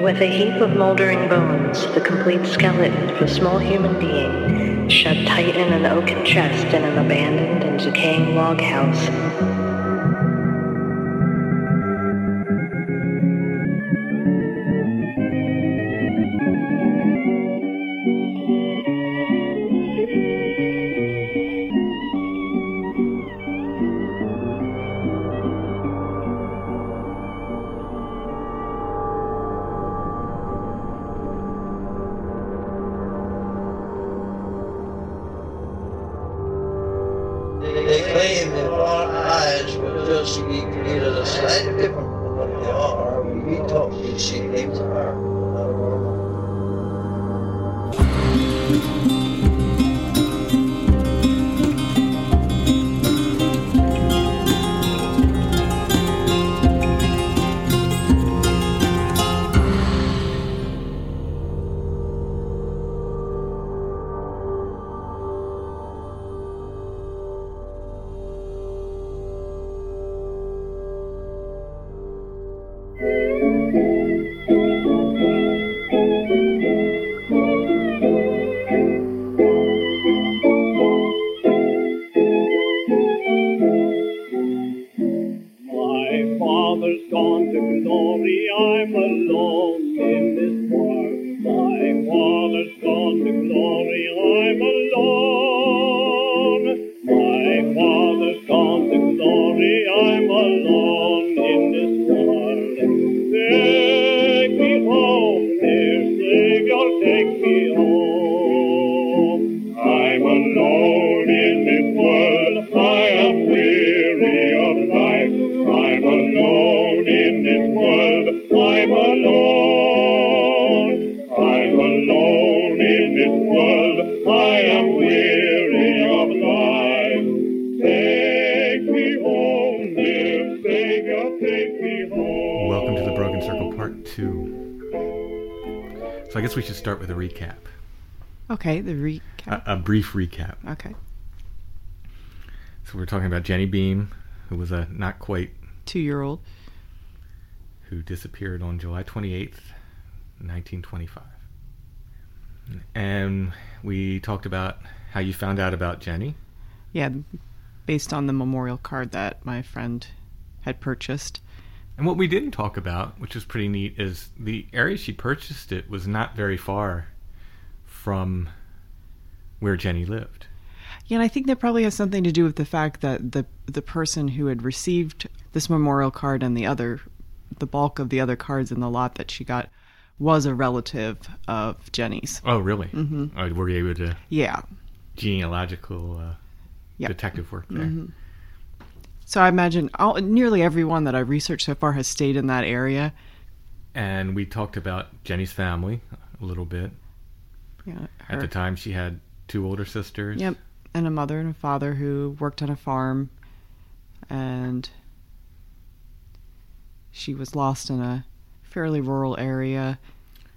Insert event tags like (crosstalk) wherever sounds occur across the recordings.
With a heap of moldering bones, the complete skeleton of a small human being, shut tight in an oaken chest in an abandoned and decaying log house. Claim that our eyes will just be created a slightly different from what they are. We talk these things are brief recap. okay. So we're talking about Jenny Beam, who was a not quite, Two year old. who disappeared on July 28th, 1925. And we talked about how you found out about Jenny. Yeah, based on the memorial card that my friend had purchased. And what we didn't talk about, which was pretty neat, is the area she purchased it was not very far from where Jenny lived. Yeah, and I think that probably has something to do with the fact that the the person who had received this memorial card and the other the bulk of the other cards in the lot that she got was a relative of Jenny's. Oh, really? Mm-hmm. Oh, were you able to Yeah. genealogical uh, Yep. detective work there? So I imagine all, nearly everyone that I've researched so far has stayed in that area. And we talked about Jenny's family a little bit. Yeah, At the time, she had two older sisters. Yep, and a mother and a father who worked on a farm, and she was lost in a fairly rural area.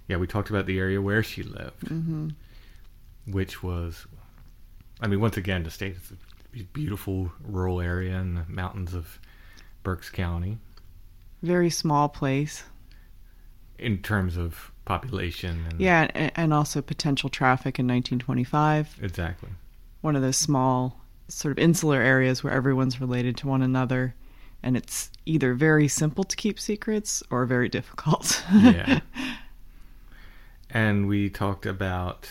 Yeah, we talked about the area where she lived, hmm which was, I mean, once again, to state it's a beautiful rural area in the mountains of Berks County Very small place. in terms of population. And Yeah, and, and also potential traffic in 1925. exactly. One of those small, sort of insular areas where everyone's related to one another, and it's either very simple to keep secrets or very difficult. Yeah. (laughs) and we talked about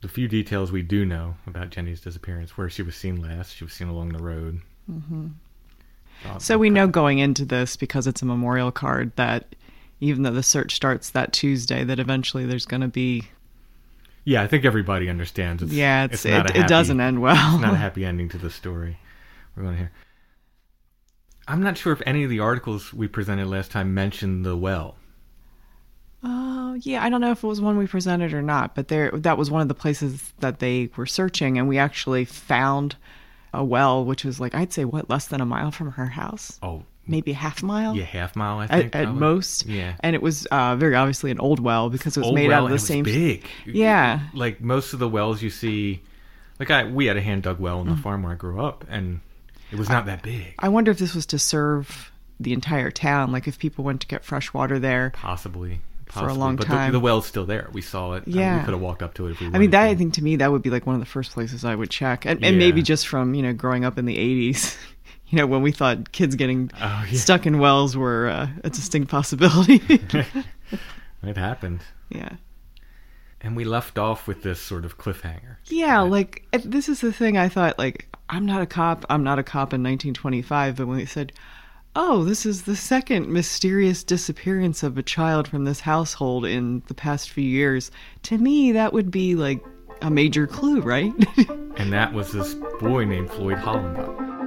the few details we do know about Jenny's disappearance, where she was seen last. She was seen along the road. hmm Uh, So we know going into this because it's a memorial card that even though the search starts that Tuesday, that eventually there's going to be Yeah, I think everybody understands. It's, yeah, it's, not it, a it doesn't end well. It's not a (laughs) happy ending to the story. We're going to hear. I'm not sure if any of the articles we presented last time mentioned the well. Oh yeah, I don't know if it was one we presented or not, but there that was one of the places that they were searching, and we actually found a well, which was like I'd say what less than a mile from her house, Oh, maybe a half mile. yeah, half mile, I think. At, at most, Yeah. and it was uh, very obviously an old well because it was Old made well, out of the it same. was big. Yeah. Like most of the wells you see, like I, we had a hand dug well in Mm. the farm where I grew up, and it was not that big. I wonder if this was to serve the entire town, like if people went to get fresh water there. Possibly. For a long but time. The, the well's still there. We saw it. I mean, Yeah. we could have walked up to it if we I mean, that to. I think to me that would be like one of the first places I would check, and, and maybe just from you know growing up in the '80s, (laughs) (laughs) you know when we thought kids getting Oh, yeah. stuck in wells were uh, a distinct possibility. (laughs) It happened. yeah, And we left off with this sort of cliffhanger. yeah. Like this is the thing I thought. Like I'm not a cop. I'm not a cop in 1925. But when we said, "Oh, this is the second mysterious disappearance of a child from this household in the past few years," to me that would be like a major clue, right? (laughs) And that was this boy named Floyd Hollenbach.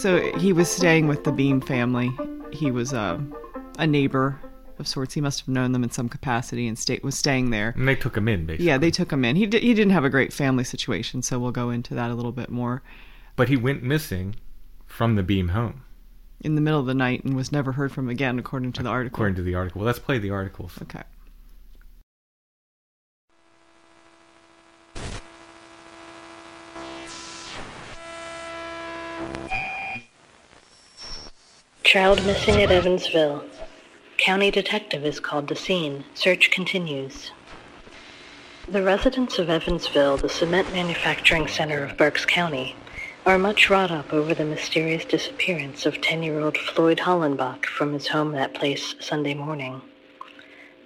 So he was staying with the Beam family. He was uh, a neighbor of sorts. He must have known them in some capacity and stay, was staying there. And they took him in, basically. Yeah, they took him in. He di- he didn't have a great family situation, so we'll go into that a little bit more. But he went missing from the beam home, In the middle of the night and was never heard from again, according to the article. according to the article. Well, let's play the articles. okay. Child missing at Evansville. County detective is called to scene. Search continues. The residents of Evansville, the cement manufacturing center of Berks County, are much wrought up over the mysterious disappearance of 10-year-old Floyd Hollenbach from his home that place Sunday morning.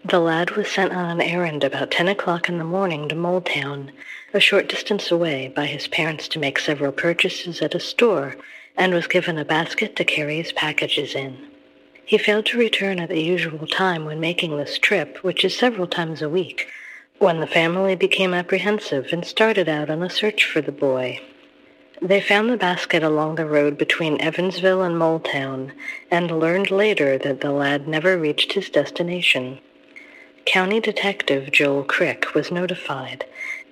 The lad was sent on an errand about 10 o'clock in the morning to Molltown, a short distance away, by his parents to make several purchases at a store, and was given a basket to carry his packages in. He failed to return at the usual time when making this trip, which is several times a week, when the family became apprehensive and started out on a search for the boy. They found the basket along the road between Evansville and Molltown, and learned later that the lad never reached his destination. County Detective Joel Crick was notified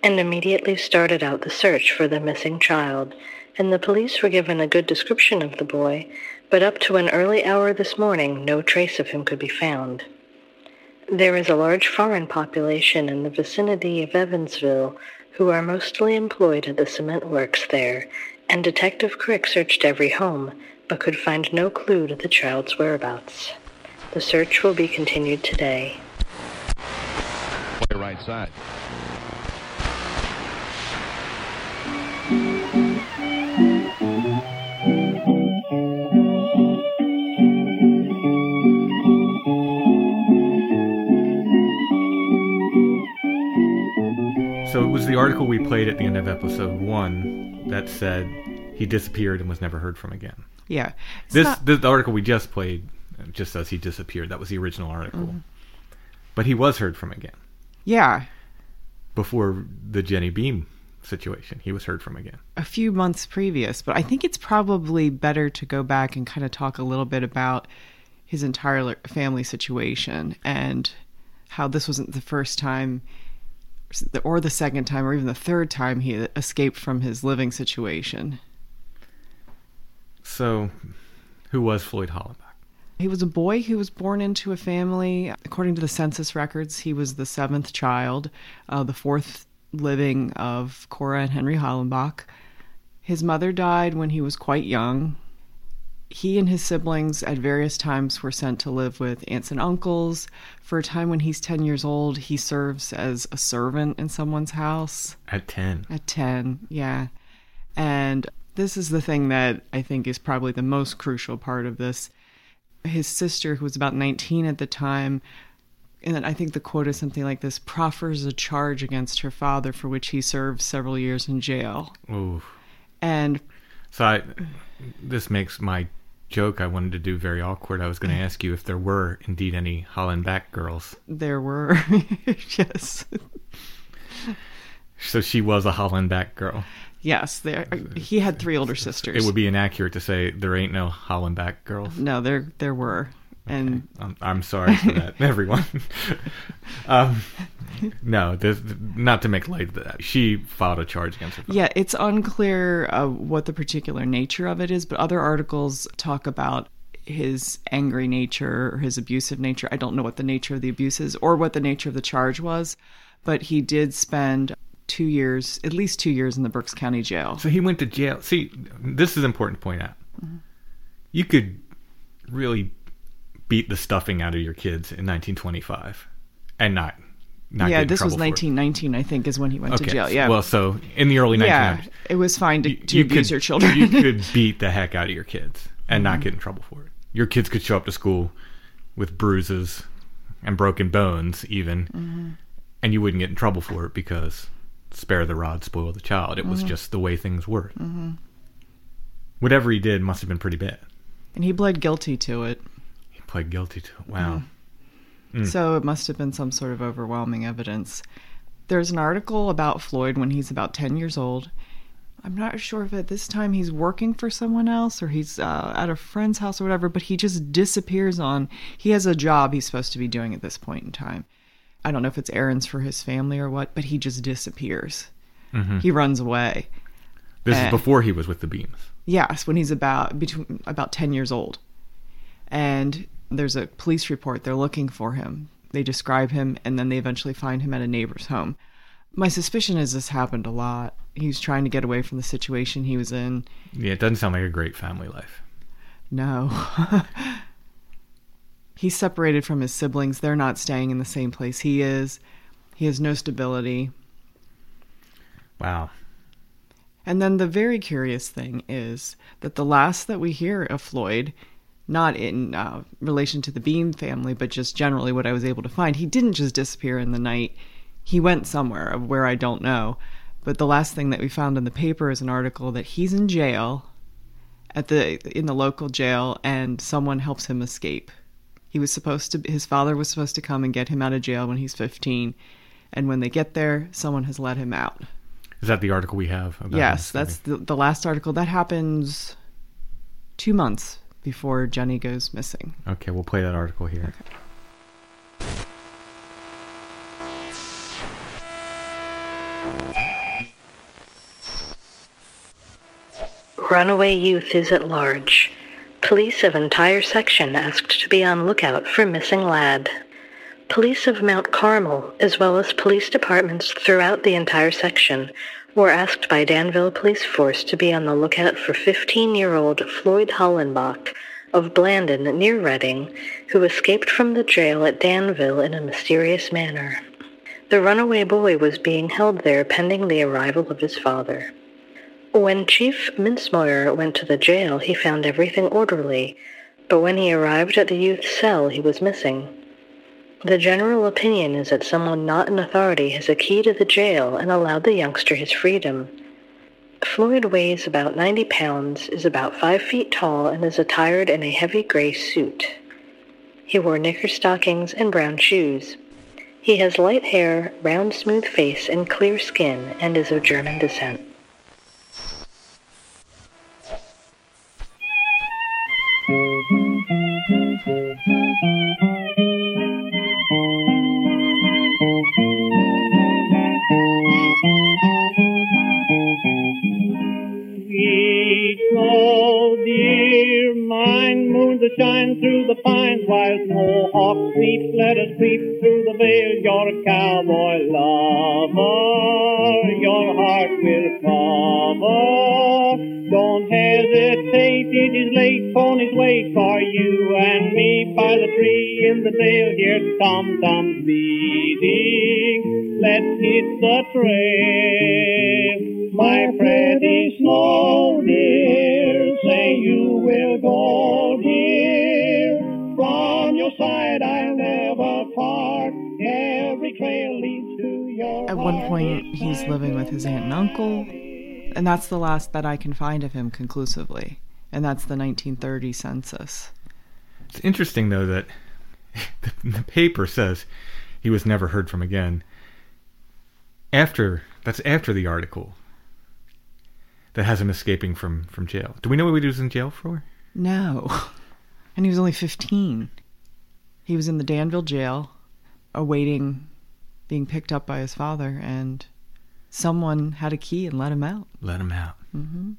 and immediately started out the search for the missing child, and the police were given a good description of the boy, but up to an early hour this morning no trace of him could be found. There is a large foreign population in the vicinity of Evansville who are mostly employed at the cement works there, and Detective Crick searched every home, but could find no clue to the child's whereabouts. The search will be continued today. Play right side. The article we played at the end of episode one that said he disappeared and was never heard from again. Yeah. This not- the, the article we just played just says he disappeared. That was the original article. Mm-hmm. But he was heard from again Yeah, before the Jenny Beam situation. He was heard from again. a few months previous, but I think it's probably better to go back and kind of talk a little bit about his entire family situation and how this wasn't the first time or the second time or even the third time he escaped from his living situation. So, who was Floyd Hollenbach? He was a boy who was born into a family. According to the census records, he was the seventh child, uh, the fourth living of Cora and Henry Hollenbach. His mother died when he was quite young. He and his siblings at various times were sent to live with aunts and uncles. For a time when he's 10 years old, he serves as a servant in someone's house. At 10. At 10, yeah. And this is the thing that I think is probably the most crucial part of this. His sister, who was about 19 at the time, and I think the quote is something like this proffers a charge against her father for which he served several years in jail. Ooh. And So I, this makes my joke I wanted to do very awkward. I was going to ask you if there were indeed any Hollenbach girls. there were, (laughs) yes, So she was a Hollenbach girl. yes, there. He had three older sisters. It would be inaccurate to say there ain't no Hollenbach girls. no, there there were, and I'm, I'm sorry for that, (laughs) everyone. (laughs) um, (laughs) no, this, not to make light of that. She filed a charge against her. Yeah, it's unclear uh, what the particular nature of it is, but other articles talk about his angry nature or his abusive nature. I don't know what the nature of the abuse is or what the nature of the charge was, but he did spend two years, at least two years in the Berks County Jail. So he went to jail. See, this is important to point out. You could really beat the stuffing out of your kids in 1925 and not. Yeah, this was trouble for it. 1919, I think, is when he went Okay. to jail. Yeah. Well, so in the early 1900s. yeah, it was fine to, to abuse could, your children. you could (laughs) beat the heck out of your kids and Mm-hmm. not get in trouble for it. Your kids could show up to school with bruises and broken bones, even, Mm-hmm. and you wouldn't get in trouble for it because spare the rod, spoil the child. It Mm-hmm. was just the way things were. Whatever he did must have been pretty bad. and he pled guilty to it. He pled guilty to it. Wow. Mm-hmm. So it must have been some sort of overwhelming evidence. There's an article about Floyd when he's about 10 years old. I'm not sure if at this time he's working for someone else or he's uh, at a friend's house or whatever, but he just disappears on. He has a job he's supposed to be doing at this point in time. I don't know if it's errands for his family or what, but he just disappears. He runs away. This Uh, is before he was with the Beams. Yes, when he's about between about 10 years old. And there's a police report they're looking for him. They describe him and then they eventually find him at a neighbor's home. My suspicion is this happened a lot. He was trying to get away from the situation he was in. Yeah, it doesn't sound like a great family life. No. (laughs) He's separated from his siblings. They're not staying in the same place he is. He has no stability. Wow. And then the very curious thing is that the last that we hear of Floyd, not in uh, relation to the Beam family, but just generally what I was able to find, he didn't just disappear in the night. He went somewhere of where I don't know. But the last thing that we found in the paper is an article that he's in jail at the in the local jail and someone helps him escape. He was supposed to his father was supposed to come and get him out of jail when he's 15 and when they get there someone has let him out. Is that the article we have? About Yes, that's the, the last article. That happens two months before Jenny goes missing. Okay, we'll play that article here. Runaway youth is at large. Police of entire section asked to be on lookout for missing lad. Police of Mount Carmel, as well as police departments throughout the entire section, were asked by Danville Police Force to be on the lookout for 15-year-old Floyd Hollenbach of Blandon near Reading, who escaped from the jail at Danville in a mysterious manner. The runaway boy was being held there pending the arrival of his father. When Chief Mincemoyer went to the jail, he found everything orderly, but when he arrived at the youth's cell, he was missing. The general opinion is that someone not in authority has a key to the jail and allowed the youngster his freedom. Floyd weighs about 90 pounds, is about 5 feet tall, and is attired in a heavy gray suit. He wore knicker stockings and brown shoes. He has light hair, round smooth face, and clear skin, and is of German descent. Shine through the pines while snowhawks sleep. Let us creep through the veil. You're a cowboy lover. Your heart will cover. Don't hesitate. It is late. Ponies wait for you and me by the tree in the dale. Here's Tom Tom beating. Let's hit the trail. My pretty snow dear, say you will go, dear. From your side I'll never part. Every trail leads to your At one point, he's living with his aunt and uncle, and that's the last that I can find of him conclusively. And that's the 1930 census. It's interesting though that (laughs) the, the paper says he was never heard from again. After that's after the article that has him escaping from from jail. Do we know what he was in jail for? No. And he was only 15. He was in the Danville jail, awaiting being picked up by his father, and someone had a key and let him out. Let him out. Mm-hmm.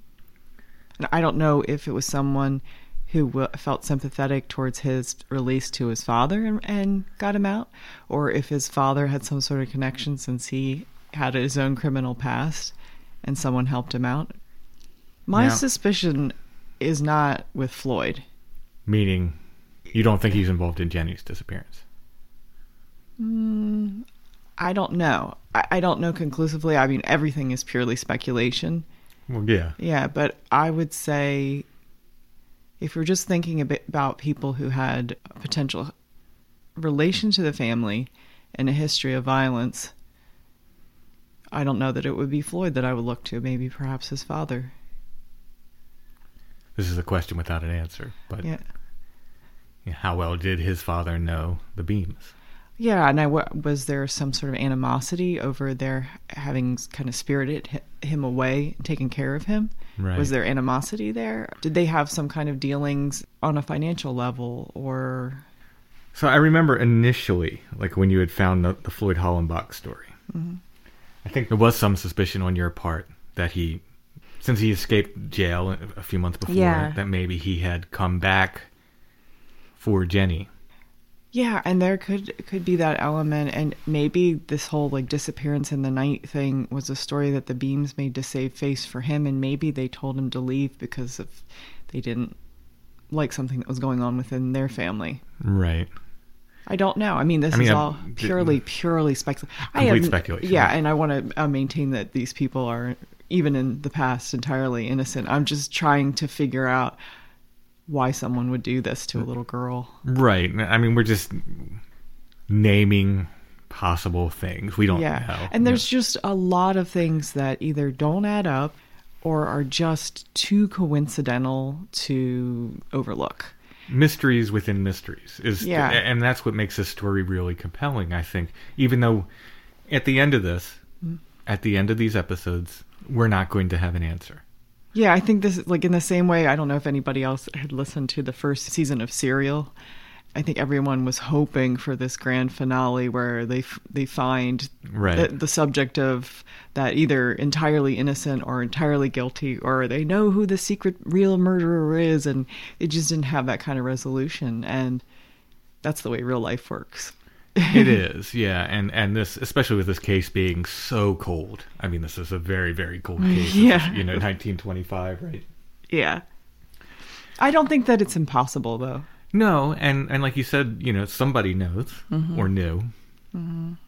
And I don't know if it was someone who w- felt sympathetic towards his release to his father and, and got him out, or if his father had some sort of connection since he had his own criminal past and someone helped him out. My suspicion is not with Floyd. Meaning, you don't think he's involved in Jenny's disappearance? Mm, I don't know. I, I don't know conclusively. I mean, everything is purely speculation. Well, yeah. Yeah, but I would say if we're just thinking about people who had a potential relation to the family and a history of violence, I don't know that it would be Floyd that I would look to. Maybe perhaps his father. This is a question without an answer. But Yeah. how well did his father know the beams? Yeah, and I was there some sort of animosity over their having kind of spirited him away and taken care of him? Right. Was there animosity there? Did they have some kind of dealings on a financial level or So I remember initially, like when you had found the, the Floyd Hollenbach story, mm-hmm. I think there was some suspicion on your part that he, since he escaped jail a a few months before, Yeah. that maybe he had come back for Jenny. Yeah, and there could could be that element, and maybe this whole like disappearance in the night thing was a story that the Beams made to save face for him, and maybe they told him to leave because of they didn't like something that was going on within their family. Right. I don't know. I mean, this I mean, is I'm- all purely purely speculative. I Complete have- speculation. Yeah, and I want to uh, maintain that these people are even in the past entirely innocent. I'm just trying to figure out why someone would do this to a little girl. Right. I mean, we're just naming possible things. We don't yeah. know. And there's just a lot of things that either don't add up or are just too coincidental to overlook. mysteries within mysteries is Yeah. and that's what makes this story really compelling i think even though at the end of this Mm. at the end of these episodes we're not going to have an answer Yeah, I think this is like in the same way. I don't know if anybody else had listened to the first season of Serial. I think everyone was hoping for this grand finale where they f- they find Right. the, the subject of that either entirely innocent or entirely guilty, or they know who the secret real murderer is, and it just didn't have that kind of resolution. And that's the way real life works. It is yeah and and this especially with this case being so cold i mean this is a very very cold case Yeah. you know 1925 right Yeah. I don't think that it's impossible though. no and and like you said you know somebody knows Mm-hmm. or knew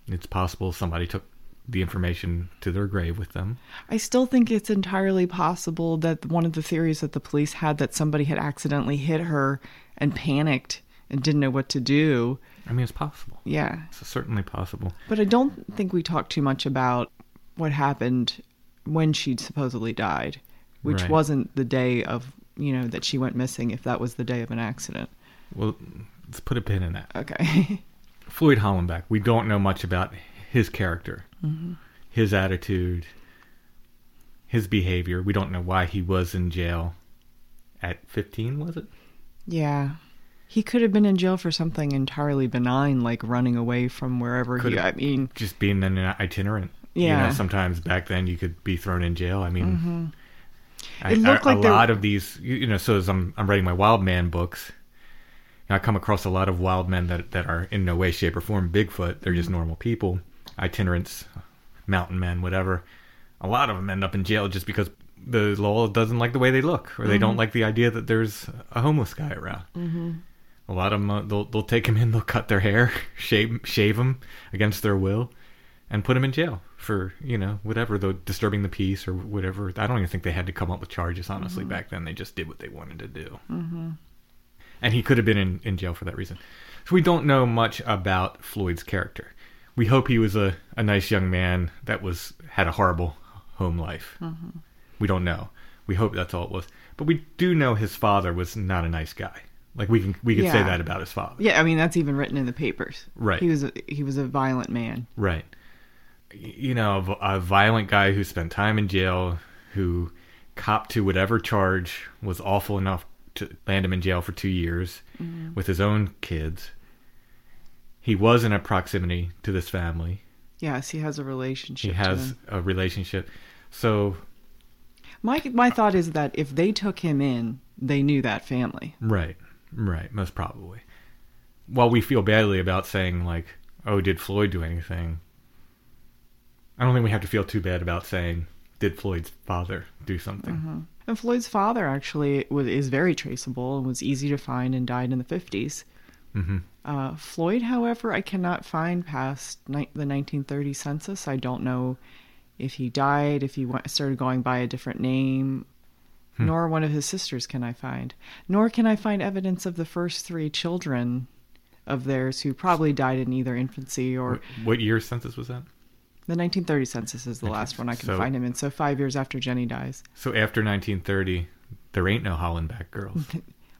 it's possible somebody took the information to their grave with them I still think it's entirely possible that one of the theories that the police had that somebody had accidentally hit her and panicked and didn't know what to do. I mean it's possible Yeah. it's certainly possible But I don't think we talked too much about what happened when she supposedly died, which Right. wasn't the day of, you know, that she went missing if that was the day of an accident. Well, let's put a pin in that. Okay. (laughs) Floyd Hollenbach. We don't know much about his character, mm-hmm. his attitude, his behavior. We don't know why he was in jail at 15, was it? yeah. He could have been in jail for something entirely benign, like running away from wherever Could he. I mean, Just being an itinerant. You Yeah. know, sometimes back then you could be thrown in jail. I mean, I, It looked a, like a lot of these, you, you know, so as I'm, I'm writing my wild man books, I come across a lot of wild men that, that are in no way, shape, or form Bigfoot. They're Mm-hmm. just normal people, itinerants, mountain men, whatever. A lot of them end up in jail just because the law doesn't like the way they look, or they Mm-hmm. don't like the idea that there's a homeless guy around. Mm-hmm. A lot of them, uh, they'll they'll take him in, they'll cut their hair, (laughs) shave shave him against their will, and put him in jail for you know whatever, the disturbing the peace or whatever. I don't even think they had to come up with charges. Honestly, back then they just did what they wanted to do. Mm-hmm. And he could have been in, in jail for that reason. So we don't know much about Floyd's character. We hope he was a, a nice young man that was had a horrible home life. We don't know. We hope that's all it was. But we do know his father was not a nice guy. Like we can we can say that about his father. yeah. I mean, that's even written in the papers. Right. He was a, he was a violent man. Right. You know, a violent guy who spent time in jail, who copped to whatever charge was awful enough to land him in jail for two years mm-hmm. with his own kids. He was in a proximity to this family. Yes, he has a relationship. He has a relationship. So, My my thought is that if they took him in, they knew that family. right, right, most probably. While we feel badly about saying, like, oh, did Floyd do anything? I don't think we have to feel too bad about saying, did Floyd's father do something? And Floyd's father actually was is very traceable and was easy to find and died in the 50s. hmm Uh, Floyd, however, I cannot find past ni- the 1930 census. I don't know if he died, if he went, started going by a different name, Hmm. nor one of his sisters can I find. Nor can I find evidence of the first three children of theirs who probably died in either infancy or What, what year census was that? the 1930 census is the last one I can so- find him in. So five years after Jenny dies. So after 1930, there ain't no Hollenbach girls. (laughs)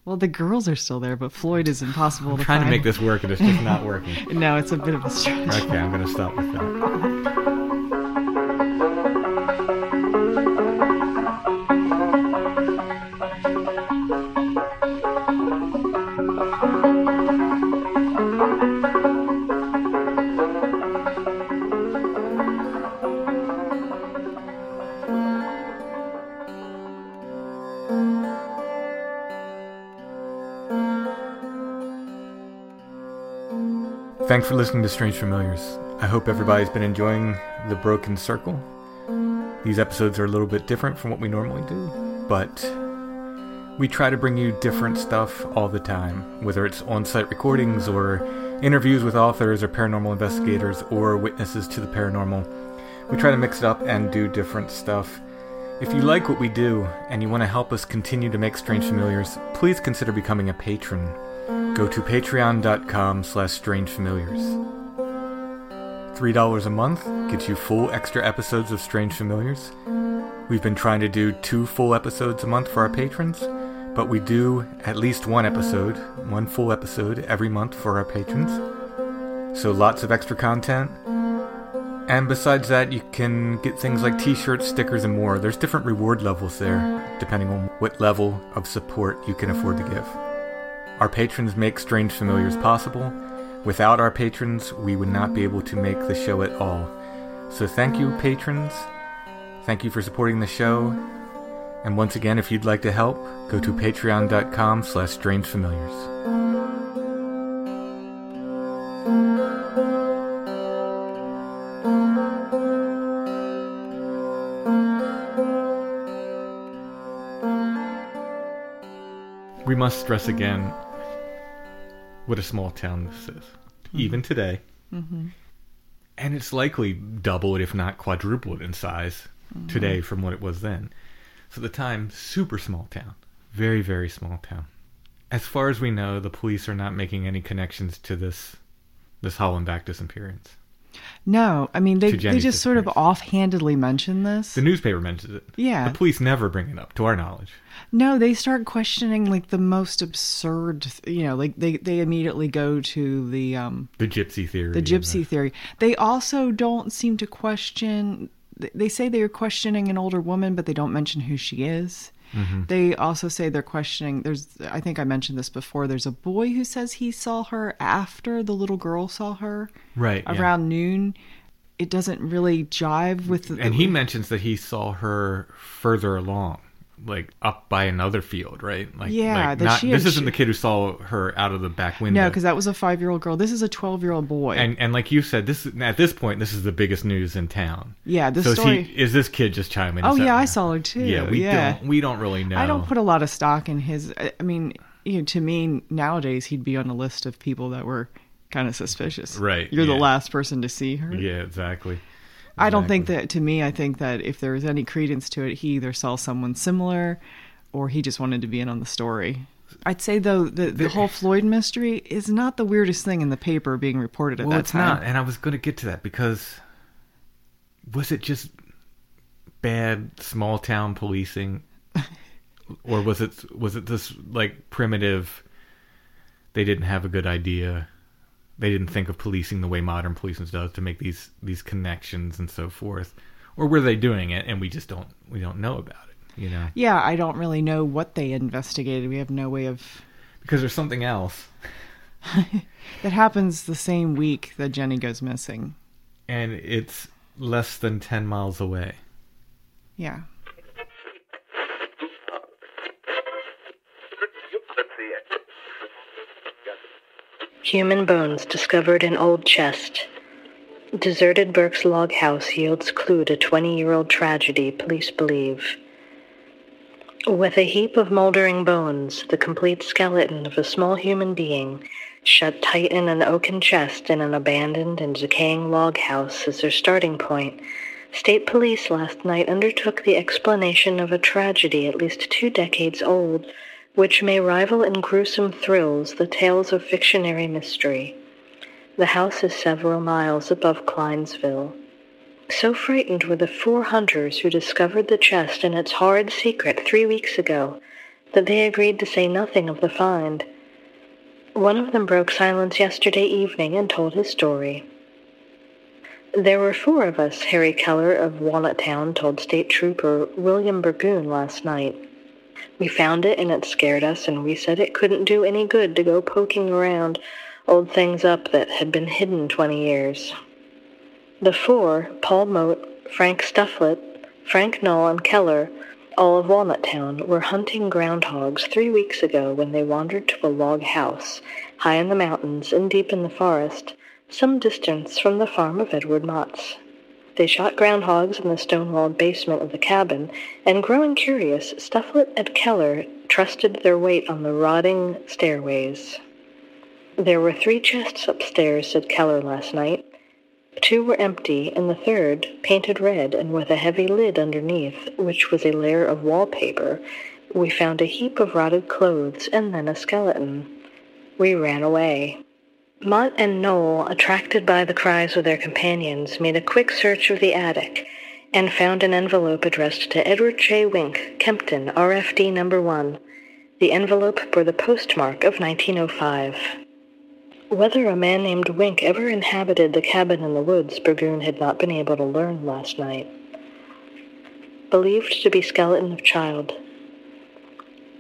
Well, the girls are still there, but Floyd is impossible to trying to make this work and it's just not working. (laughs) No, it's a bit of a stretch. Okay, I'm going to stop with that. Thanks for listening to Strange Familiars. I hope everybody's been enjoying The Broken Circle. These episodes are a little bit different from what we normally do, but we try to bring you different stuff all the time, whether it's on site recordings or interviews with authors or paranormal investigators or witnesses to the paranormal. We try to mix it up and do different stuff. If you like what we do and you want to help us continue to make Strange Familiars, please consider becoming a patron. Go to patreon.com slash strangefamiliars. $3 a month gets you full extra episodes of Strange Familiars. We've been trying to do two full episodes a month for our patrons, but we do at least one episode, one full episode every month for our patrons. So lots of extra content. And besides that, you can get things like t shirts, stickers, and more. There's different reward levels there, depending on what level of support you can afford to give. Our patrons make Strange Familiars possible. Without our patrons, we would not be able to make the show at all. So thank you, patrons. Thank you for supporting the show. And once again, if you'd like to help, go to patreon.com slash strangefamiliars. Must stress again what a small town this is, hmm. even today. Mm-hmm. And it's likely doubled, if not quadrupled in size mm-hmm. today from what it was then. So the time, super small town. Very, very small town. As far as we know, the police are not making any connections to this this Hollenbach disappearance. No, I mean they they just sort of offhandedly mention this. The newspaper mentions it. Yeah. The police never bring it up, to our knowledge. No, they start questioning like the most absurd, you know, like they they immediately go to the um The gypsy theory. the gypsy theory. They also don't seem to question they say they're questioning an older woman, but they don't mention who she is. Mm-hmm. They also say they're questioning there's I think I mentioned this before. There's a boy who says he saw her after the little girl saw her Right. yeah. around noon. It doesn't really jive with the And he mentions that he saw her further along, like up by another field, right? Like, Yeah, like not, this isn't sh- the kid who saw her out of the back window. No, because that was a five year old girl. This is a twelve year old boy. and and like you said, this at this point, this is the biggest news in town. yeah, this so is story. he is this kid just chiming? In. Oh yeah, I saw her too. Yeah, we yeah. don't we don't really know. I don't put a lot of stock in his. I mean, you know, to me nowadays he'd be on a list of people that were kind of suspicious. Right, You're the last person to see her. Yeah, exactly. I don't think that. To me, I think that if there was any credence to it, he either saw someone similar, or he just wanted to be in on the story. I'd say though the the whole Floyd mystery is not the weirdest thing in the paper being reported at Well, that it's time. not, and I was going to get to that because was it just bad small town policing, (laughs) or was it was it this like primitive? They didn't have a good idea. They didn't think of policing the way modern policing does to make these these connections and so forth, or were they doing it and we just don't we don't know about it? You know, Yeah, I don't really know what they investigated. We have no way of. because there's something else, (laughs) That happens the same week that Jenny goes missing. and it's less than ten miles away. Yeah. Human bones discovered in old chest. Deserted Berks log house yields clue to 20-year-old tragedy, police believe. With a heap of moldering bones, the complete skeleton of a small human being, shut tight in an oaken chest in an abandoned and decaying log house as their starting point, state police last night undertook the explanation of a tragedy at least two decades old, which may rival in gruesome thrills the tales of fictionary mystery. The house is several miles above Kleinsville. So frightened were the four hunters who discovered the chest and its horrid secret three weeks ago that they agreed to say nothing of the find. One of them broke silence yesterday evening and told his story. There were four of us, Harry Keller of Walnuttown told State Trooper William Burgoon last night. We found it and it scared us, and we said it couldn't do any good to go poking around old things up that had been hidden 20 years. The four, Paul Moat, Frank Stufflet, Frank Knoll, and Keller, all of Walnuttown, were hunting groundhogs three weeks ago when they wandered to a log house, high in the mountains and deep in the forest, some distance from the farm of Edward Motts. They shot groundhogs in the stone-walled basement of the cabin, and growing curious, Stufflet and Keller trusted their weight on the rotting stairways. There were three chests upstairs, said Keller last night. Two were empty, and the third, painted red and with a heavy lid underneath, which was a layer of wallpaper, we found a heap of rotted clothes and then a skeleton. We ran away. Mott and Noel, attracted by the cries of their companions, made a quick search of the attic and found an envelope addressed to Edward J. Wink, Kempton, RFD number 1. The envelope bore the postmark of 1905. Whether a man named Wink ever inhabited the cabin in the woods, Burgoon had not been able to learn last night. Believed to be skeleton of child.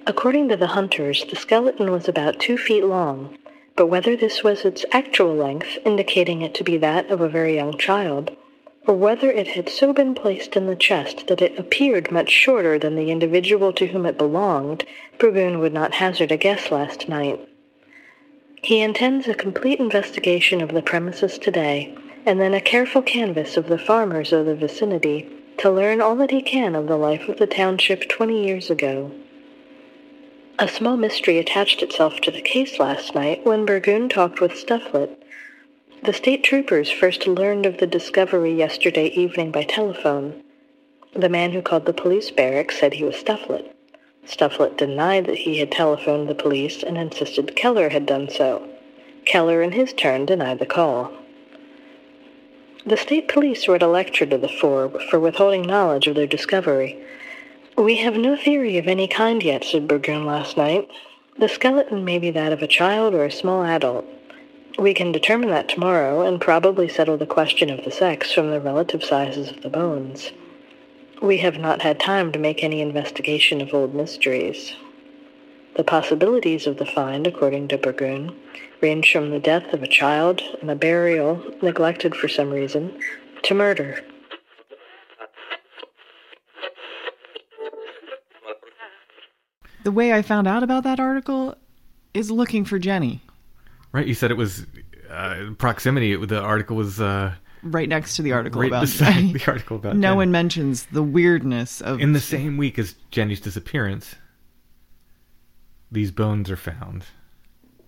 According to the hunters, the skeleton was about two feet long, but whether this was its actual length, indicating it to be that of a very young child, or whether it had so been placed in the chest that it appeared much shorter than the individual to whom it belonged, Burgoon would not hazard a guess last night. He intends a complete investigation of the premises today, and then a careful canvass of the farmers of the vicinity to learn all that he can of the life of the township twenty years ago. A small mystery attached itself to the case last night when Burgoon talked with Stufflet. The state troopers first learned of the discovery yesterday evening by telephone. The man who called the police barracks said he was Stufflet. Stufflet denied that he had telephoned the police and insisted Keller had done so. Keller in his turn denied the call. The state police read a lecture to the four for withholding knowledge of their discovery. We have no theory of any kind yet, said Burgoon last night. The skeleton may be that of a child or a small adult. We can determine that tomorrow and probably settle the question of the sex from the relative sizes of the bones. We have not had time to make any investigation of old mysteries. The possibilities of the find, according to Burgoon, range from the death of a child and a burial neglected for some reason to murder. The way I found out about that article is looking for Jenny Right? You said it was uh, proximity. It, the article was uh, right next to the article right about the (laughs) article about no Jenny. one mentions the weirdness of In the same week as Jenny's disappearance, these bones are found.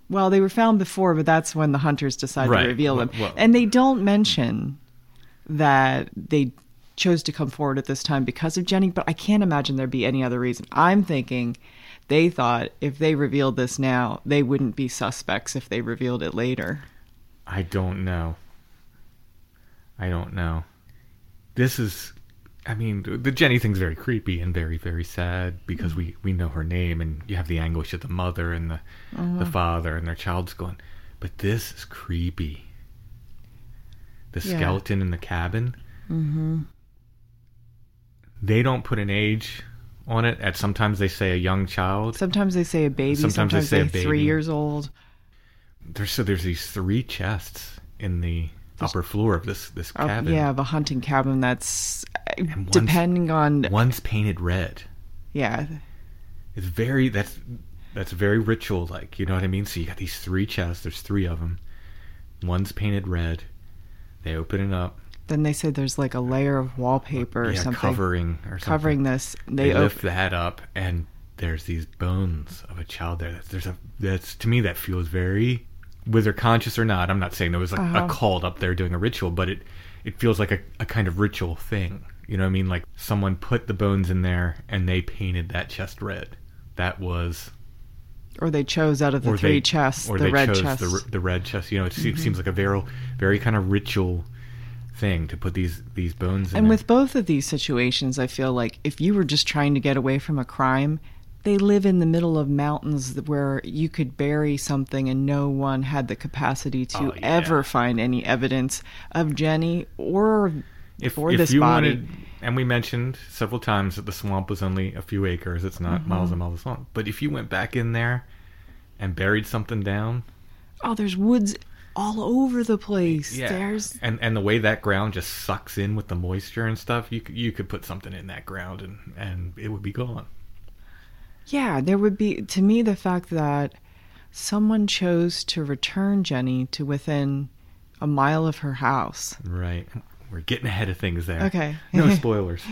Well, they were found before, but that's when the hunters decided Right. to reveal them. Well- well- and they don't mention that they chose to come forward at this time because of Jenny, but I can't imagine there'd be any other reason. I'm thinking they thought if they revealed this now, they wouldn't be suspects if they revealed it later. I don't know. I don't know. This is, I mean, the Jenny thing's very creepy and very, very sad because we we know her name and you have the anguish of the mother and the the father and their child's going. But this is creepy. The Yeah. skeleton in the cabin. Mm-hmm. They don't put an age on it. At sometimes they say a young child. Sometimes they say a baby, Sometimes sometimes, they say they a baby. three years old. There's so there's these three chests in the upper floor of this this Uh, cabin. yeah, of a hunting cabin that's uh, And depending on One's painted red. yeah. It's very that's that's very ritual like. You know what I mean? So you got these three chests. There's three of them. One's painted red. They open it up. Then they say there's like a layer of wallpaper or yeah, something covering or something. covering this. They, They, op- lift that up, and there's these bones of a child there. That's, there's a that's to me that feels very, whether conscious or not. I'm not saying there was like Uh-huh. a cult up there doing a ritual, but it it feels like a, a kind of ritual thing. You know what I mean? Like someone put the bones in there and they painted that chest red. That was or they chose out of the three they, chests or the they red chose chest. the the red chest. You know, it Mm-hmm. seems like a very very kind of ritual thing to put these these bones in. and with both of these situations, I feel like if you were just trying to get away from a crime, they live in the middle of mountains where you could bury something and no one had the capacity to Oh, yeah. ever find any evidence of Jenny or if, or if this you body. wanted, and we mentioned several times that the swamp was only a few acres. It's not Mm-hmm. miles and miles long. But if you went back in there and buried something down, Oh, there's woods all over the place. yeah, There's and and the way that ground just sucks in with the moisture and stuff, you could, you could put something in that ground and and it would be gone. Yeah, there would be, to me, the fact that someone chose to return Jenny to within a mile of her house, Right. We're getting ahead of things there. Okay. No (laughs) spoilers.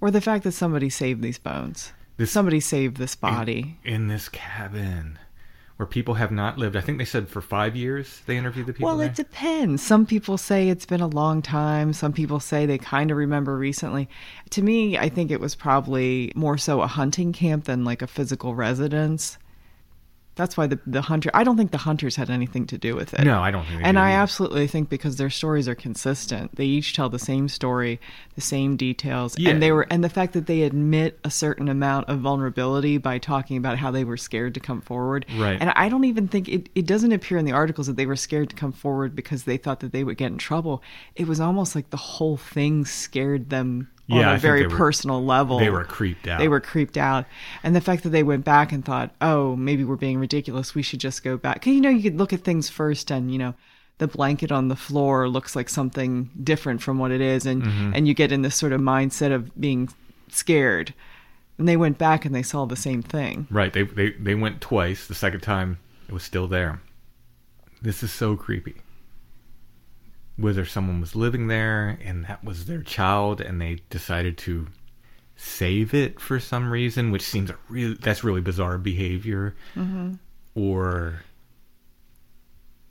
or the fact that somebody saved these bones. This- somebody saved this body. in this cabin where people have not lived. I think they said for five years they interviewed the people Well, there. it depends. Some people say it's been a long time. Some people say they kind of remember recently. To me, I think it was probably more so a hunting camp than like a physical residence. That's why the the hunter. I don't think the hunters had anything to do with it. No, I don't think they And I either. absolutely think because their stories are consistent, they each tell the same story, the same details, Yeah. and they were and the fact that they admit a certain amount of vulnerability by talking about how they were scared to come forward. Right. And I don't even think it, it doesn't appear in the articles that they were scared to come forward because they thought that they would get in trouble. It was almost like the whole thing scared them Yeah, on a very were- personal level. they were creeped out. They were creeped out. And the fact that they went back and thought, oh, maybe we're being ridiculous. We should just go back. Because, you know, you could look at things first and, you know, the blanket on the floor looks like something different from what it is. And, Mm-hmm. and you get in this sort of mindset of being scared. And they went back and they saw the same thing. Right. They, they they went twice. The second time it was still there. This is so creepy. Whether someone was living there and that was their child and they decided to save it for some reason, which seems a really that's really bizarre behavior. Mm-hmm. Or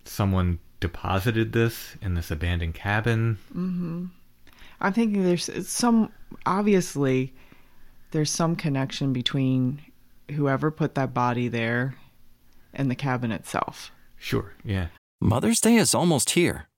someone deposited this in this abandoned cabin. Mm-hmm. I'm thinking there's some, obviously, there's some connection between whoever put that body there and the cabin itself. Sure. Yeah. Mother's Day is almost here,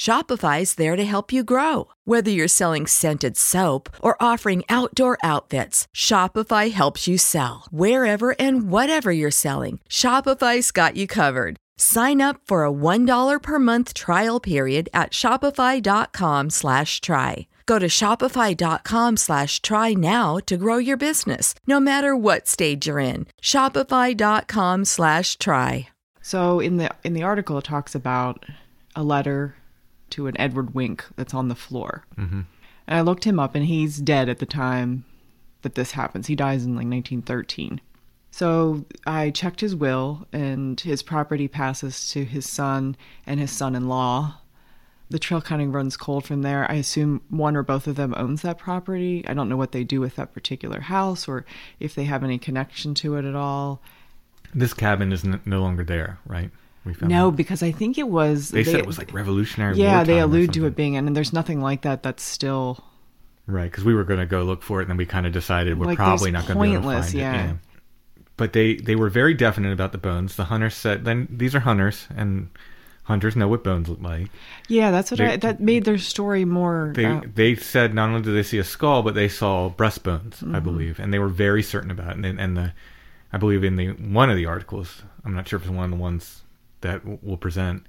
Shopify's there to help you grow. Whether you're selling scented soap or offering outdoor outfits, Shopify helps you sell. Wherever and whatever you're selling, Shopify's got you covered. Sign up for a $1 per month trial period at shopify.com slash try. Go to shopify.com slash try now to grow your business, no matter what stage you're in. Shopify.com slash try. So in the in the article, it talks about a letter to an Edward Wink that's on the floor. Mm-hmm. And I looked him up, and he's dead at the time that this happens. He dies in like 1913. So I checked his will, and his property passes to his son and his son in law. The trail kind of runs cold from there. I assume one or both of them owns that property. I don't know what they do with that particular house or if they have any connection to it at all. This cabin is no longer there, right? We found no, because I think it was. They, they said it was like revolutionary. Yeah, they allude to it being, and there's nothing like that. That's still right because we were going to go look for it, and then we kind of decided we're like, probably not going to be able to find yeah. it. Yeah. But they they were very definite about the bones. The hunters said, "Then these are hunters, and hunters know what bones look like." Yeah, that's what they, I, that made their story more. They uh, they said not only did they see a skull, but they saw breastbones, mm-hmm. I believe, and they were very certain about it. And, and the I believe in the one of the articles, I'm not sure if it's one of the ones that will present,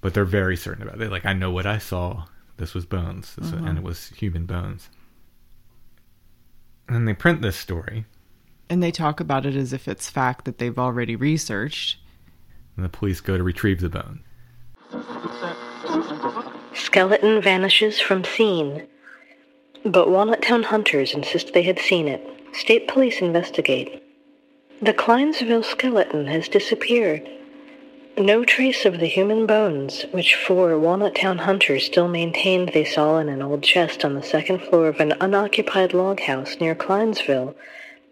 but they're very certain about it. Like I know what I saw. This was bones, this, mm-hmm. and it was human bones. And they print this story, and they talk about it as if it's fact that they've already researched. And the police go to retrieve the bone. Skeleton vanishes from scene. But Walnuttown hunters insist they had seen it. State police investigate. The Kleinsville skeleton has disappeared. No trace of the human bones, which four Walnuttown hunters still maintained they saw in an old chest on the second floor of an unoccupied log house near Clinesville,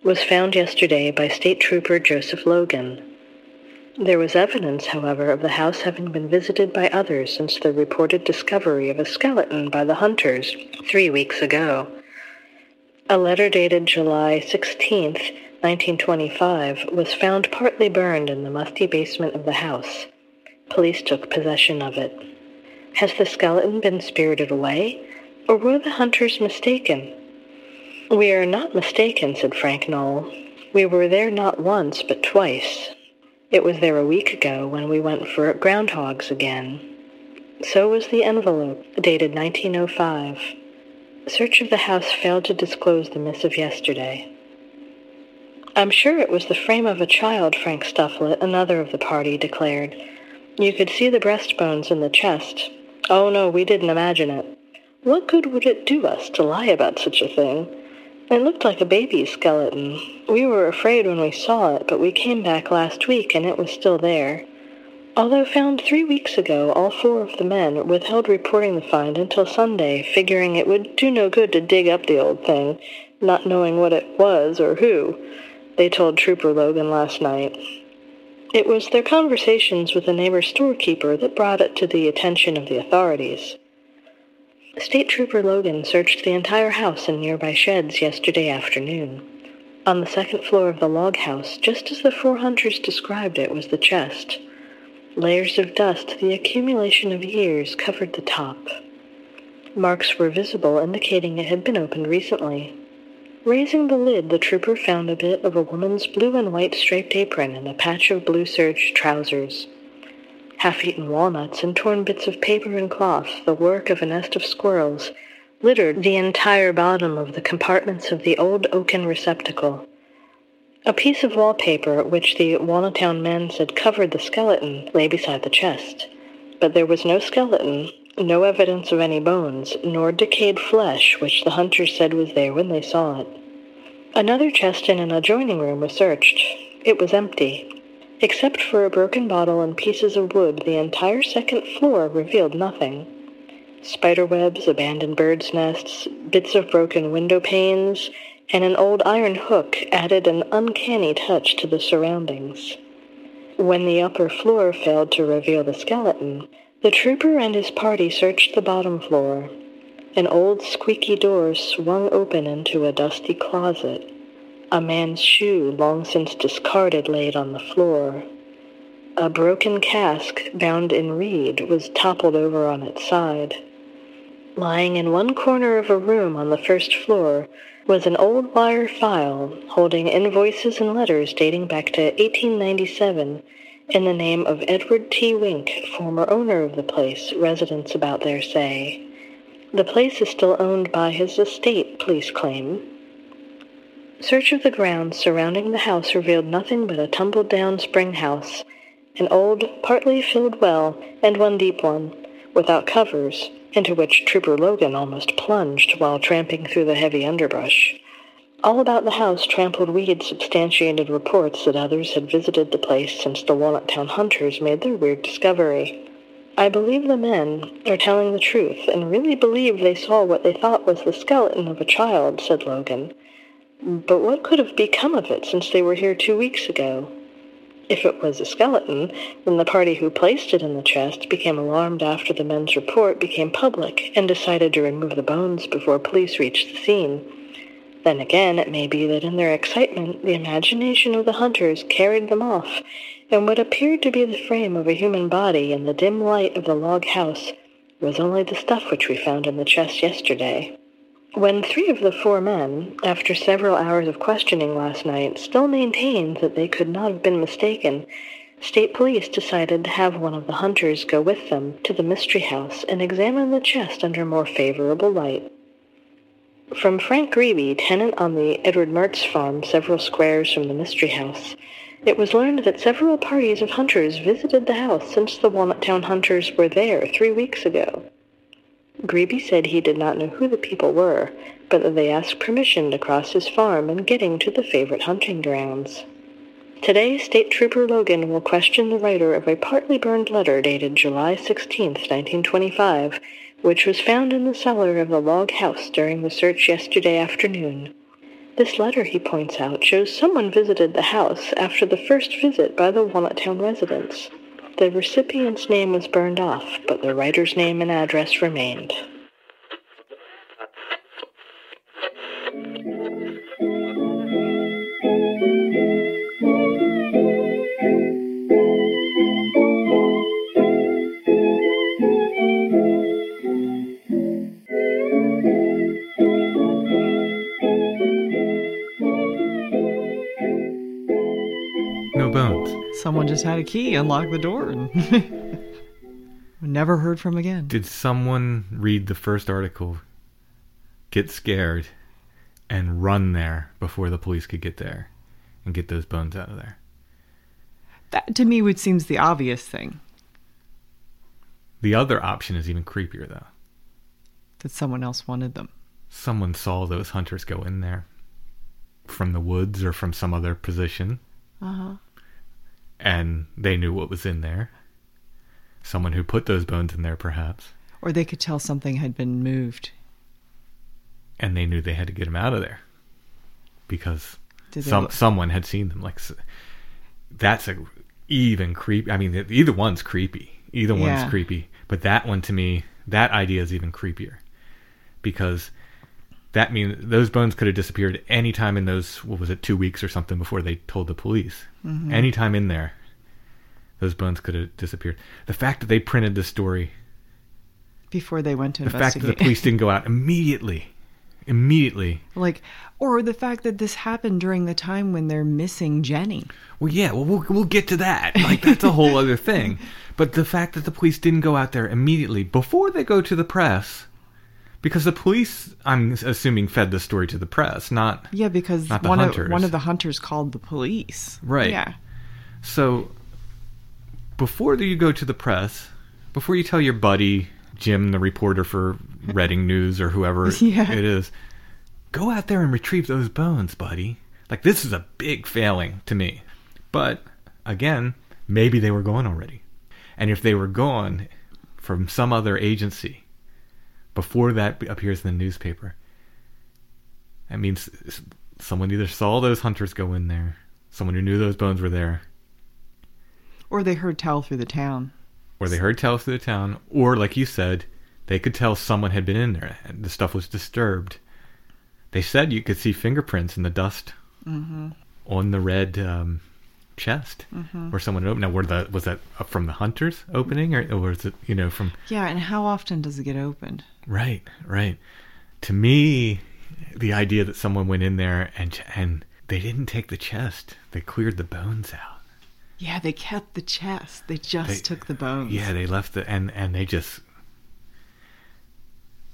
was found yesterday by State Trooper Joseph Logan. There was evidence, however, of the house having been visited by others since the reported discovery of a skeleton by the hunters three weeks ago. A letter dated July 16, 1925, was found partly burned in the musty basement of the house. Police took possession of it. Has the skeleton been spirited away, or were the hunters mistaken? We are not mistaken, said Frank Knoll. We were there not once, but twice. It was there a week ago when we went for groundhogs again. So was the envelope, dated 1905. Search of the house failed to disclose the missive yesterday. I'm sure it was the frame of a child, Frank Stufflet, another of the party, declared. You could see the breastbones in the chest. Oh, no, we didn't imagine it. What good would it do us to lie about such a thing? It looked like a baby's skeleton. We were afraid when we saw it, but we came back last week and it was still there. Although found three weeks ago, all four of the men withheld reporting the find until Sunday, figuring it would do no good to dig up the old thing, not knowing what it was or who they told Trooper Logan last night. It was their conversations with the neighbor storekeeper that brought it to the attention of the authorities. State Trooper Logan searched the entire house and nearby sheds yesterday afternoon. On the second floor of the log house, just as the four hunters described it, was the chest. Layers of dust, the accumulation of years, covered the top. Marks were visible, indicating it had been opened recently. Raising the lid, the trooper found a bit of a woman's blue and white striped apron and a patch of blue serge trousers. Half-eaten walnuts and torn bits of paper and cloth, the work of a nest of squirrels, littered the entire bottom of the compartments of the old oaken receptacle. A piece of wallpaper, which the Walnuttown men said covered the skeleton, lay beside the chest. But there was no skeleton, no evidence of any bones, nor decayed flesh, which the hunters said was there when they saw it. Another chest in an adjoining room was searched. It was empty. Except for a broken bottle and pieces of wood, the entire second floor revealed nothing. Spider webs, abandoned birds' nests, bits of broken window panes, and an old iron hook added an uncanny touch to the surroundings. When the upper floor failed to reveal the skeleton, the trooper and his party searched the bottom floor. An old squeaky door swung open into a dusty closet. A man's shoe, long since discarded, laid on the floor. A broken cask, bound in reed, was toppled over on its side. Lying in one corner of a room on the first floor was an old wire file holding invoices and letters dating back to 1897 in the name of Edward T. Wink, former owner of the place, residents about there say. The place is still owned by his estate, police claim. Search of the grounds surrounding the house revealed nothing but a tumbled-down spring house, an old, partly filled well, and one deep one, without covers, into which Trooper Logan almost plunged while tramping through the heavy underbrush. All about the house, trampled weeds substantiated reports that others had visited the place since the Walnuttown hunters made their weird discovery. I believe the men are telling the truth and really believe they saw what they thought was the skeleton of a child, said Logan. But what could have become of it since they were here two weeks ago? If it was a skeleton, then the party who placed it in the chest became alarmed after the men's report became public and decided to remove the bones before police reached the scene. Then again, it may be that in their excitement, the imagination of the hunters carried them off, and what appeared to be the frame of a human body in the dim light of the log house was only the stuff which we found in the chest yesterday. When three of the four men, after several hours of questioning last night, still maintained that they could not have been mistaken, state police decided to have one of the hunters go with them to the mystery house and examine the chest under more favorable light. From Frank Greeby, tenant on the Edward Mertz farm several squares from the mystery house, it was learned that several parties of hunters visited the house since the Walnuttown hunters were there three weeks ago. Greeby said he did not know who the people were, but that they asked permission to cross his farm in getting to the favorite hunting grounds. Today, State Trooper Logan will question the writer of a partly burned letter dated July 16, 1925, which was found in the cellar of the log house during the search yesterday afternoon. This letter, he points out, shows someone visited the house after the first visit by the Walnuttown residents. The recipient's name was burned off, but the writer's name and address remained. Someone just had a key, unlocked the door, and (laughs) never heard from again. Did someone read the first article, get scared, and run there before the police could get there and get those bones out of there? That to me would seems the obvious thing The other option is even creepier, though. that someone else wanted them. Someone saw those hunters go in there from the woods or from some other position, Uh huh. And they knew what was in there. Someone who put those bones in there, perhaps, Or they could tell something had been moved. and they knew they had to get them out of there because some look- someone had seen them. Like that's a even creepy. I mean, either one's creepy. Either Yeah. one's creepy. But that one to me, that idea is even creepier because that means those bones could have disappeared any time in those what was it two weeks or something before they told the police. Mhm. Any time in there, those bones could have disappeared. The fact that they printed this story, before they went to the fact that the police didn't go out immediately immediately. (laughs) Like, or the fact that this happened during the time when they're missing Jenny. Well, yeah, well, we'll we'll get to that. Like that's a whole other thing. (laughs) But the fact that the police didn't go out there immediately before they go to the press, because the police, I'm assuming, fed the story to the press, not Yeah, because Not one of one of the hunters called the police. Right. Yeah. So, before you go to the press, before you tell your buddy Jim, the reporter for (laughs) Reading News or whoever (laughs) Yeah. it is, go out there and retrieve those bones, buddy. Like this is a big failing to me. But again, maybe they were gone already, and if they were gone from some other agency before that appears in the newspaper, that means someone either saw those hunters go in there, someone who knew those bones were there, Or they heard tell through the town. or they heard tell through the town, or like you said, they could tell someone had been in there and the stuff was disturbed. They said you could see fingerprints in the dust on the red um, chest mm-hmm. where someone opened. Now, were the was that from the hunters opening, or, or was it you know from? Yeah, and how often does it get opened? Right, right. To me, the idea that someone went in there and and they didn't take the chest, they cleared the bones out. Yeah, they kept the chest. They just They- took the bones. Yeah, they left the and and they just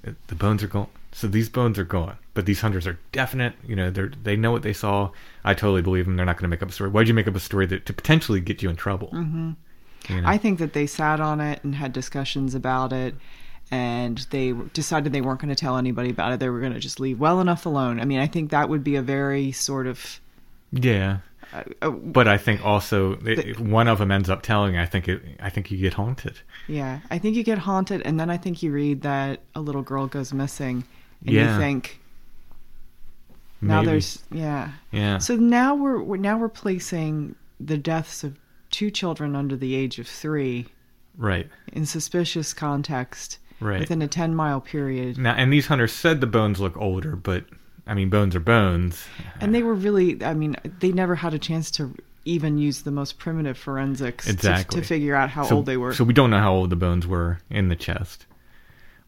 the bones are gone. So these bones are gone, but these hunters are definite. You know, they they know what they saw. I totally believe them. They're not going to make up a story. Why'd you make up a story that to potentially get you in trouble? Mm-hmm. You know? I think that they sat on it and had discussions about it, and they decided they weren't going to tell anybody about it. They were going to just leave well enough alone. I mean, I think that would be a very sort of. yeah, Uh, uh, but I think also if one of them ends up telling. I think it. I think you get haunted. yeah, I think you get haunted, and then I think you read that a little girl goes missing, and Yeah. you think now Maybe. there's yeah. yeah. So now we're, we're now we're placing the deaths of two children under the age of three right. in suspicious context Right. within a 10 mile period. Now, and these hunters said the bones look older, but I mean, bones are bones. And they were really, I mean, they never had a chance to even use the most primitive forensics to- Exactly. to, figure out how so, old they were. So we don't know how old the bones were in the chest.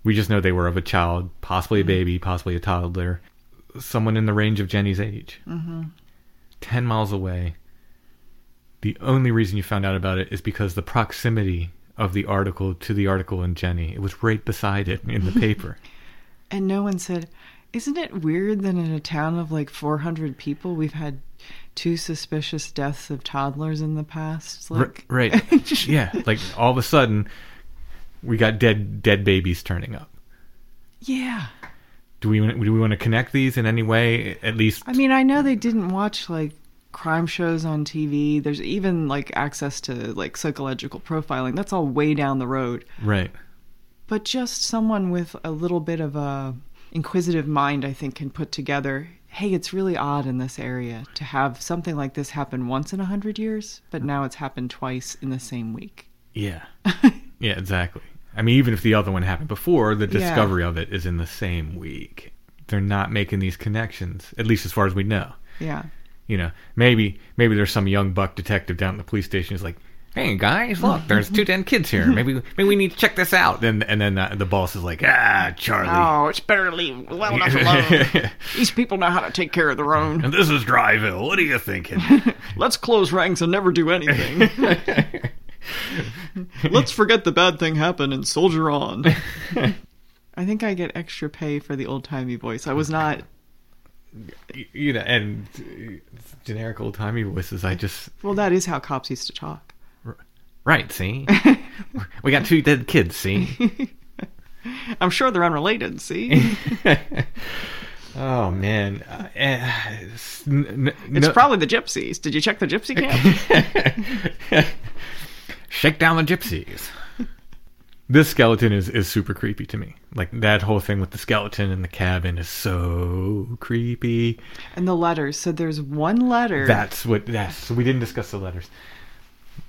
We just know they were of a child, possibly a baby, possibly a toddler, someone in the range of Jenny's age. Mm-hmm. Ten miles away. The only reason you found out about it is because the proximity of the article to the article in Jenny. It was right beside it in the (laughs) paper. and no one said, Isn't it weird that in a town of like 400 people, we've had two suspicious deaths of toddlers in the past? R- right. (laughs) yeah. Like all of a sudden, we got dead dead babies turning up. yeah. Do we do we want to connect these in any way? At least I mean, I know they didn't watch like crime shows on TV. There's even like access to like psychological profiling. That's all way down the road. right. But just someone with a little bit of a inquisitive mind, I think, can put together. Hey, it's really odd in this area to have something like this happen once in a hundred years, but now it's happened twice in the same week. Yeah. (laughs) yeah, exactly. I mean, even if the other one happened before, the Yeah. discovery of it is in the same week. They're not making these connections, at least as far as we know. Yeah. You know, maybe maybe there's some young buck detective down at the police station who's like, "Hey guys, look, there's two dead kids here. (laughs) Maybe maybe we need to check this out." And and then uh, the boss is like, "Ah, Charlie." Oh, it's better to leave well enough alone. (laughs) These people know how to take care of their own. and this is Dryville. What are you thinking? (laughs) Let's close ranks and never do anything. (laughs) Let's forget the bad thing happened and soldier on. (laughs) I think I get extra pay for the old timey voice. I was not. you know, and uh, generic old timey voices. I just Well, that is how cops used to talk. right. See, (laughs) we got two dead kids. See. I'm sure they're unrelated. See, Oh man, uh, it's, n- n- it's no- probably the gypsies. Did you check the gypsy camp? Shake down the gypsies. (laughs) This skeleton is, is super creepy to me. Like that whole thing with the skeleton in the cabin is so creepy. and the letters. So there's one letter. That's what. That's so we didn't discuss the letters.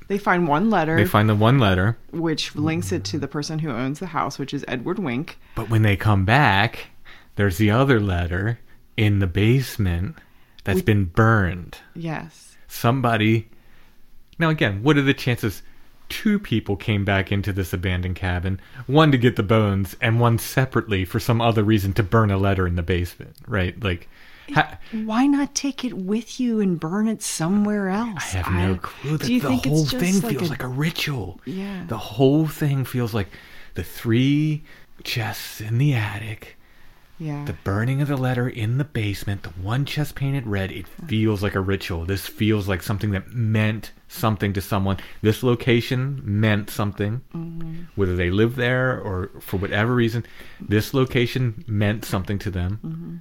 they find one letter, They find the one letter, which links it to the person who owns the house, which is Edward Wink. but when they come back, there's the other letter in the basement that's been burned. Yes. Somebody. Now again, what are the chances? Two people came back into this abandoned cabin, one to get the bones and one separately for some other reason to burn a letter in the basement, right? Like ha- Why not take it with you and burn it somewhere else? I have no clue. Do you the whole thing like feels a, like a ritual. Yeah. The whole thing feels like the three chests in the attic, yeah? the burning of the letter in the basement, the one chest painted red. It feels like a ritual. This feels like something that meant something to someone. This location meant something, Mm-hmm. whether they lived there or for whatever reason. This location meant something to them. Mm-hmm.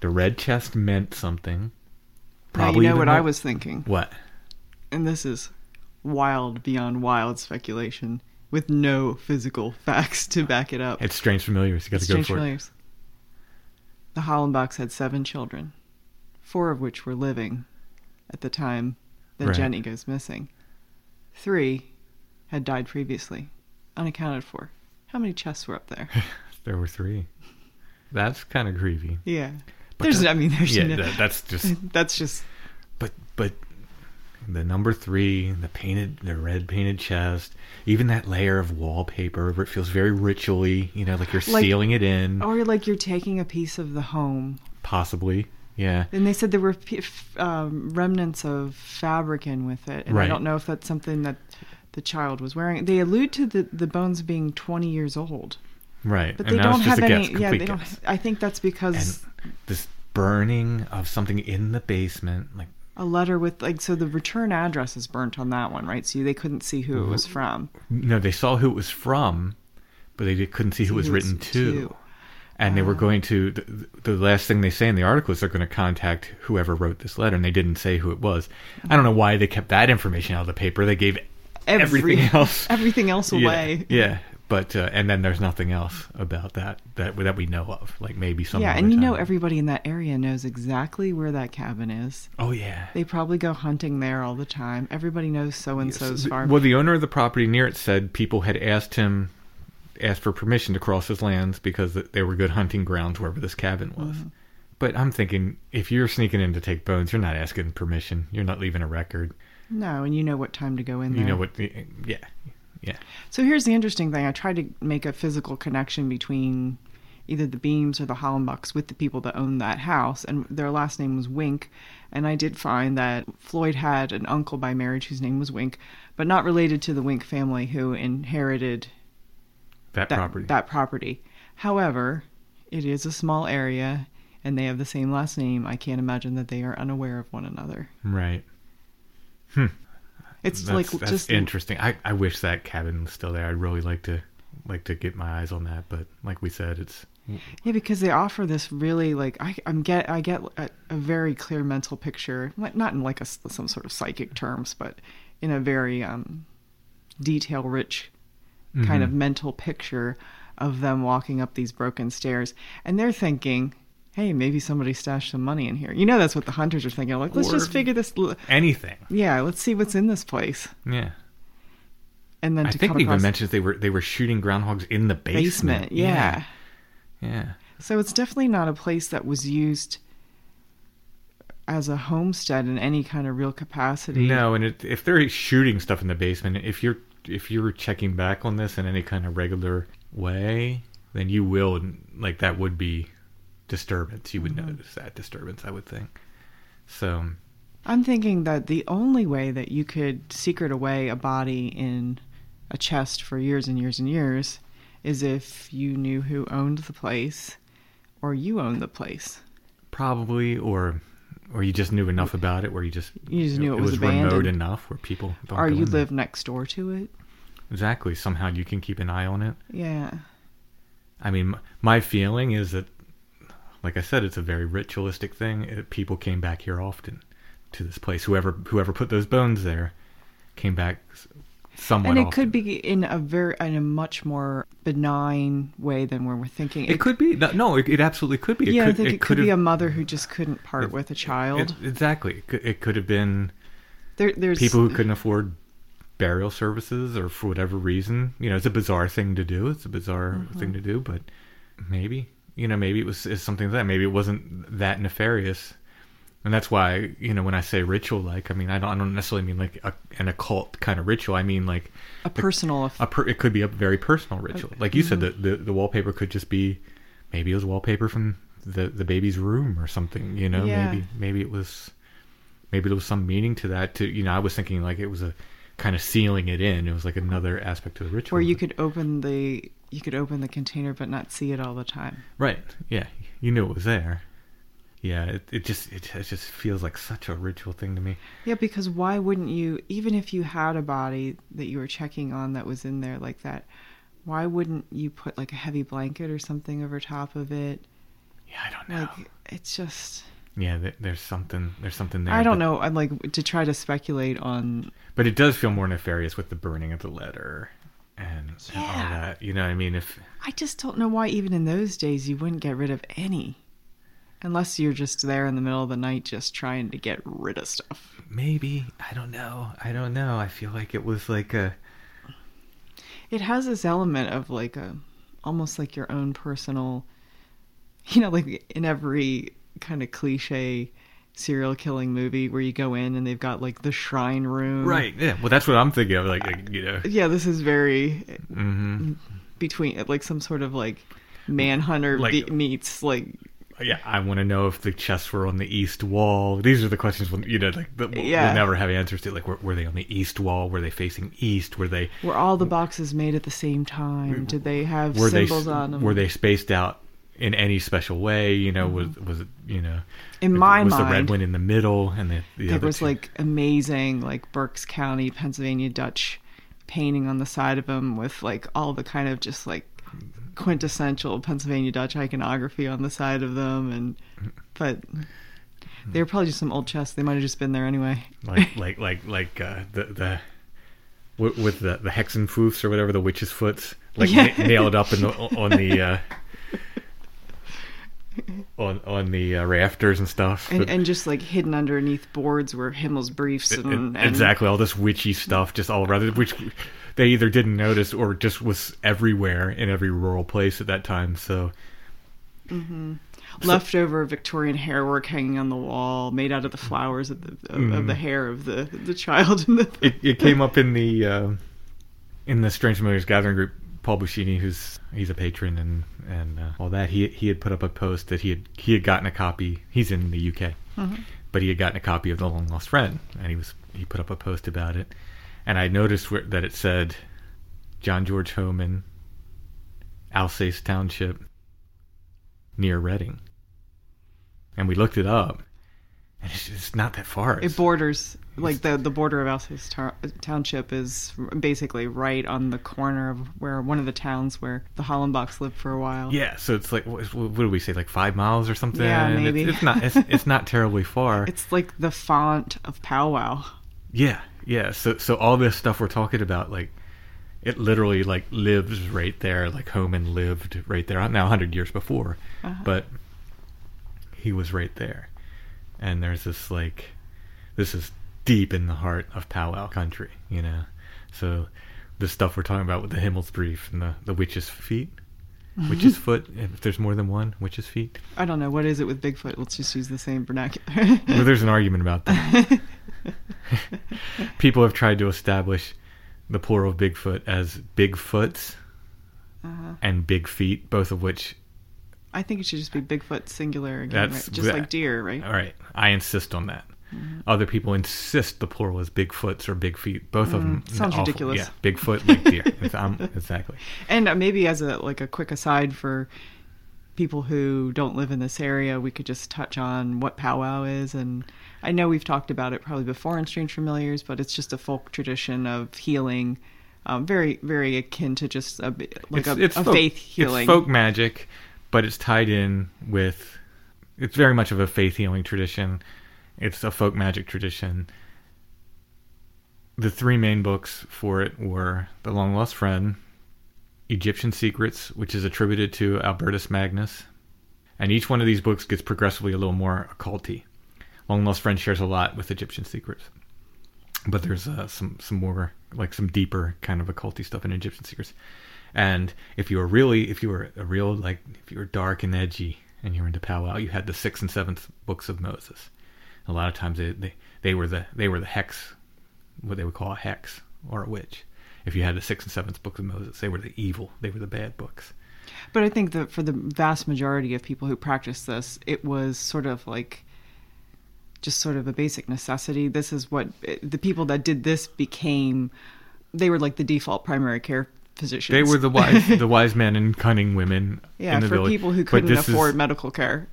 The red chest meant something. Now, you know what I was thinking, What? and this is wild beyond wild speculation with no physical (laughs) facts to back it up. It's strange familiars. You got to go for it. The Hollenbachs had seven children, four of which were living at the time that Right. Jenny goes missing. Three had died previously, unaccounted for. How many chests were up there? (laughs) There were three. That's kind of creepy. Yeah. But There's, that- I mean, there's yeah, no, that, that's (laughs) just. that's just, But but the number three, the painted, the red painted chest, even that layer of wallpaper where it feels very ritually. You know, like you're Like- sealing it in, or like you're taking a piece of the home. possibly. Yeah. And they said there were p- f- um, remnants of fabric in with it, and I don't know if that's something that the child was wearing. They allude to the, the bones being 20 years old, Right. but they don't have any. guess, yeah, they don't. I think that's because And this burning of something in the basement, like a letter with like so the return address is burnt on that one, right? So they couldn't see who it was Mm-hmm. from. no, they saw who it was from, but they couldn't see who it was who written to. to. And they were Ah. going to. The, the last thing they say in the article is they're going to contact whoever wrote this letter, and they didn't say who it was. I don't know why they kept that information out of the paper. They gave Every- everything (laughs) else, everything else Yeah, away. Yeah, but uh, and then there's nothing else about that that that we know of. Like maybe some. yeah, and you know everybody in that area knows exactly where that cabin is. Oh yeah. They probably go hunting there all the time. Everybody knows so and so's farm. Well, the owner of the property near it said people had asked him, asked for permission to cross his lands because they were good hunting grounds wherever this cabin was. Mm-hmm. But I'm thinking, if you're sneaking in to take bones, you're not asking permission. You're not leaving a record. No, and you know what time to go in there. You know what? the- Yeah, yeah. So here's the interesting thing. I tried to make a physical connection between either the Beams or the Hollenbachs with the people that owned that house, and their last name was Wink. And I did find that Floyd had an uncle by marriage whose name was Wink, but not related to the Wink family who inherited That, that property. That property. However, it is a small area, and they have the same last name. I can't imagine that they are unaware of one another. right. Hmm. It's That's, like that's just interesting. I, I wish that cabin was still there. I'd really like to like to get my eyes on that. But like we said, it's Yeah, because they offer this really like I I'm get I get a, a very clear mental picture, not in like a some sort of psychic terms, but in a very um, detail rich kind of mental picture of them walking up these broken stairs, and they're thinking, "Hey, maybe somebody stashed some money in here." You know, that's what the hunters are thinking. Like, let's Or- just figure this. l- anything. Yeah, let's see what's in this place, Yeah. and then I think it even mentioned they were they were shooting groundhogs in the basement. basement. yeah. Yeah. So it's definitely not a place that was used as a homestead in any kind of real capacity. No, and it, if they're shooting stuff in the basement, if you're if you're checking back on this in any kind of regular way, then you will like that would be disturbance. You would Mm-hmm. notice that disturbance, I would think. So I'm thinking that the only way that you could secret away a body in a chest for years and years and years is if you knew who owned the place or you owned the place. probably, or or you just knew enough about it, where you just You just knew it was remote abandoned. enough where people don't or you in there. live next door to it. exactly. Somehow you can keep an eye on it. Yeah. I mean, my feeling is that, like I said, it's a very ritualistic thing. It, people came back here often to this place. Whoever whoever put those bones there came back somewhat. and it often. could be in a very in a much more benign way than where we're thinking. It could be. No, no, it, it absolutely could be. It yeah, could, I think it, could be a mother who just couldn't part it- with a child. it- exactly. It could, it could have been there, there's people who couldn't afford burial services or for whatever reason. You know, it's a bizarre thing to do. It's a bizarre Mm-hmm. thing to do, but maybe, you know, maybe it was something like that. Maybe it wasn't that nefarious. and that's why you know when I say ritual like, I mean I don't I don't necessarily mean like a, an occult kind of ritual. I mean like A personal. Aff- a per, it could be a very personal ritual. Like you said, mm-hmm. the, the the wallpaper could just be maybe it was wallpaper from the the baby's room or something. You know, Yeah. maybe maybe it was maybe there was some meaning to that. To you know, I was thinking like it was a kind of sealing it in. It was like another aspect to the ritual. where you could open the you could open the container but not see it all the time. right, yeah, you knew it was there. Yeah, it, it just it, it just feels like such a ritual thing to me. Yeah, because why wouldn't you, even if you had a body that you were checking on that was in there like that, why wouldn't you put like a heavy blanket or something over top of it? Yeah, I don't know. Like, it's just, yeah, there's something there's something there. I don't but- know. I'm like to try to speculate on, But it does feel more nefarious with the burning of the letter and, and all Yeah. that. You know, what I mean, if I just don't know why even in those days you wouldn't get rid of any. Unless you're just there in the middle of the night just trying to get rid of stuff. maybe I don't know. I don't know. I feel like it was like a it has this element of like a almost like your own personal you know like in every kind of cliche serial killing movie where you go in and they've got like the shrine room right. Yeah. Well, that's what I'm thinking of. Like, like, you know. yeah this is very hmm between like some sort of like manhunter Like- be- meets like Yeah, I want to know if the chests were on the east wall. These are the questions we'll, you know, like we'll, Yeah. we'll never have answers to. Like, were, were they on the east wall? Were they facing east? Were they were all the boxes made at the same time did they have were they symbols on them were they spaced out in any special way? You know, was was it you know In my was the red one in the middle and the, the there was two- like amazing like Berks County, Pennsylvania Dutch painting on the side of them with like all the kind of just like quintessential Pennsylvania Dutch iconography on the side of them and (laughs) but they were probably just some old chests. They might have just been there anyway. like (laughs) like like like uh, the the with, the the hexenfoofs or whatever the witches' foots like Yeah. na- nailed up in the on the uh, (laughs) (laughs) on on the uh, rafters and stuff. And, But- and just like hidden underneath boards were Himmelsbriefs and, and exactly all this witchy stuff just all around it, which they either didn't notice or just was everywhere in every rural place at that time. So leftover Victorian hair work hanging on the wall, made out of the flowers of the of, of the hair of the the child. In the Mm. it, it came up in the uh, in the Strange Familiars gathering group. Paul Buscini, who's he's a patron and and uh, all that, he he had put up a post that he had he had gotten a copy. He's in the UK, but he had gotten a copy of the Long Lost Friend, and he was he put up a post about it, and I noticed where, that it said John George Hohman, Alsace Township, near Reading, and we looked it up, and it's, it's not that far. It borders like the the border of Alsace tar- Township is basically right on the corner of where one of the towns where the Hollenbachs lived for a while. Yeah, so it's like what, what do we say, like five miles or something? Yeah, It's- maybe. It's, not. It's, it's not terribly far. (laughs) It's like the font of powwow. yeah, yeah. So so all this stuff we're talking about, like it literally like lives right there. Like Hohman lived right there. Now hundred years before, Uh-huh. but he was right there. And there's this like, this is deep in the heart of powwow country, you know. So the stuff we're talking about with the Himmelsbrief and the the witch's feet. Witch's (laughs) foot, if there's more than one, witch's feet. I don't know what is it with Bigfoot. Let's just use the same vernacular. Well, there's an argument about that. (laughs) People have tried to establish the plural of Bigfoot as Bigfoots Uh-huh. and Big Feet, both of which. I think it should just be Bigfoot singular again, right? just that- like deer, right? All right, I insist on that. Mm-hmm. Other people insist the plural is Bigfoots or Big Feet. Both of them Mm, sounds awful. ridiculous. Yeah, Bigfoot like deer. (laughs) Um, exactly. And uh, maybe as a like a quick aside for people who don't live in this area, we could just touch on what powwow is. And I know we've talked about it probably before in Strange Familiars, but it's just a folk tradition of healing, um, very very akin to just a like a, a folk, faith healing. It's folk magic, but it's tied in with. It's very much of a faith healing tradition. It's a folk magic tradition. The three main books for it were The Long Lost Friend, Egyptian Secrets, which is attributed to Albertus Magnus, and each one of these books gets progressively a little more occulty. Long Lost Friend shares a lot with Egyptian Secrets, but there's uh, some some more like some deeper kind of occulty stuff in Egyptian Secrets. And if you were really, if you were a real like, if you were dark and edgy and you were into powwow, you had the sixth and seventh books of Moses. A lot of times they, they, they were the they were the hex, what they would call a hex or a witch. If you had the sixth and seventh books of Moses, they were the evil. They were the bad books. But I think that for the vast majority of people who practice this, it was sort of like just sort of a basic necessity. This is what the people that did this became. They were like the default primary care physicians. They were the wise (laughs) the wise men and cunning women. yeah in the for village. people who couldn't this is afford medical care.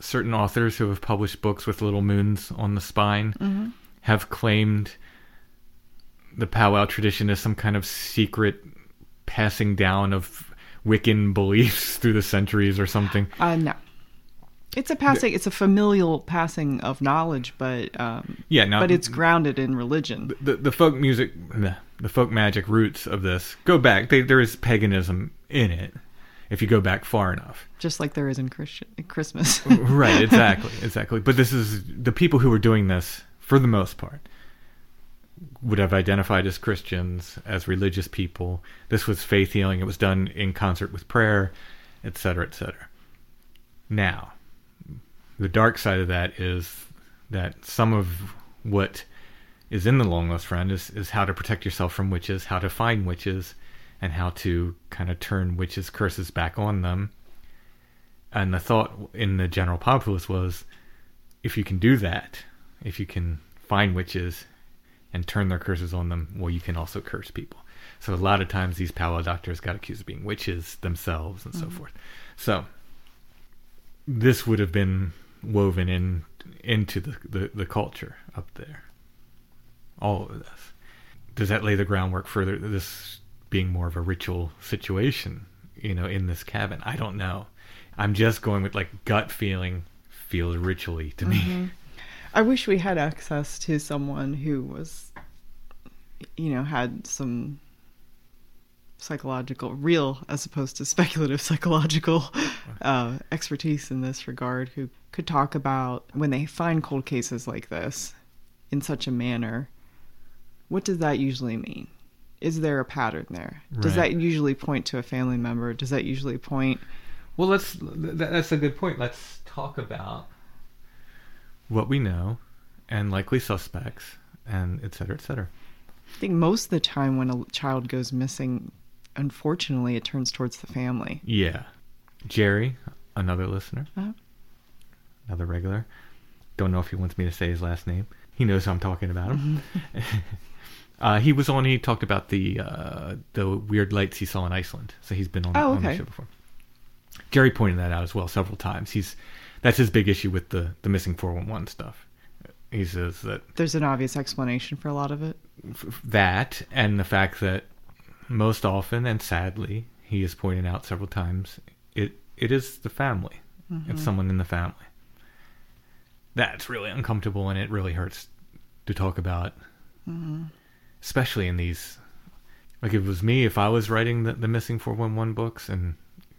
Certain authors who have published books with little moons on the spine have claimed the powwow tradition is some kind of secret passing down of Wiccan beliefs (laughs) through the centuries or something. Uh, no. It's a passing. It's a familial passing of knowledge, but um, Yeah, now- but it's grounded in religion. the the folk music the, the folk magic roots of this go back they, there is paganism in it if you go back far enough. Just like there is in Christian Christmas. (laughs) right (laughs) exactly exactly. But this is the people who were doing this for the most part would have identified as christians as religious people. This was faith healing. It was done in concert with prayer etc etc now the dark side of that is that some of what is in the long lost friend is, is how to protect yourself from witches how to find witches and how to kind of turn witches curses back on them. And the thought in the general populace was if you can do that if you can find witches and turn their curses on them well you can also curse people. So a lot of times these powwow doctors got accused of being witches themselves and so mm-hmm. forth. So this would have been woven in into the, the, the culture up there. All of this. Does that lay the groundwork for this being more of a ritual situation you know in this cabin. I don't know. I'm just going with like gut feeling feels ritually to me. I wish we had access to someone who was, you know, had some psychological, real as opposed to (laughs) speculative psychological uh, expertise in this regard, who could talk about when they find cold cases like this in such a manner, what does that usually mean? Is there a pattern there? Does Right. that usually point to a family member? Does that usually point well let's that's a good point let's talk about what we know and likely suspects and et cetera et cetera I think most of the time when a child goes missing, unfortunately, it turns towards the family. Yeah. Jerry, another listener, Uh-huh. another regular. Don't know if he wants me to say his last name. He knows I'm talking about him. (laughs) uh, he was on. He talked about the uh, the weird lights he saw in Iceland. So he's been on, Oh, on the show before. Jerry pointed that out as well several times. He's that's his big issue with the the missing 411 stuff. He says that There's an obvious explanation for a lot of it. f- that and the fact that most often and sadly he has pointed out several times it it is the family it's someone in the family that's really uncomfortable and it really hurts to talk about especially in these like if it was me if i was writing the, the missing 411 books and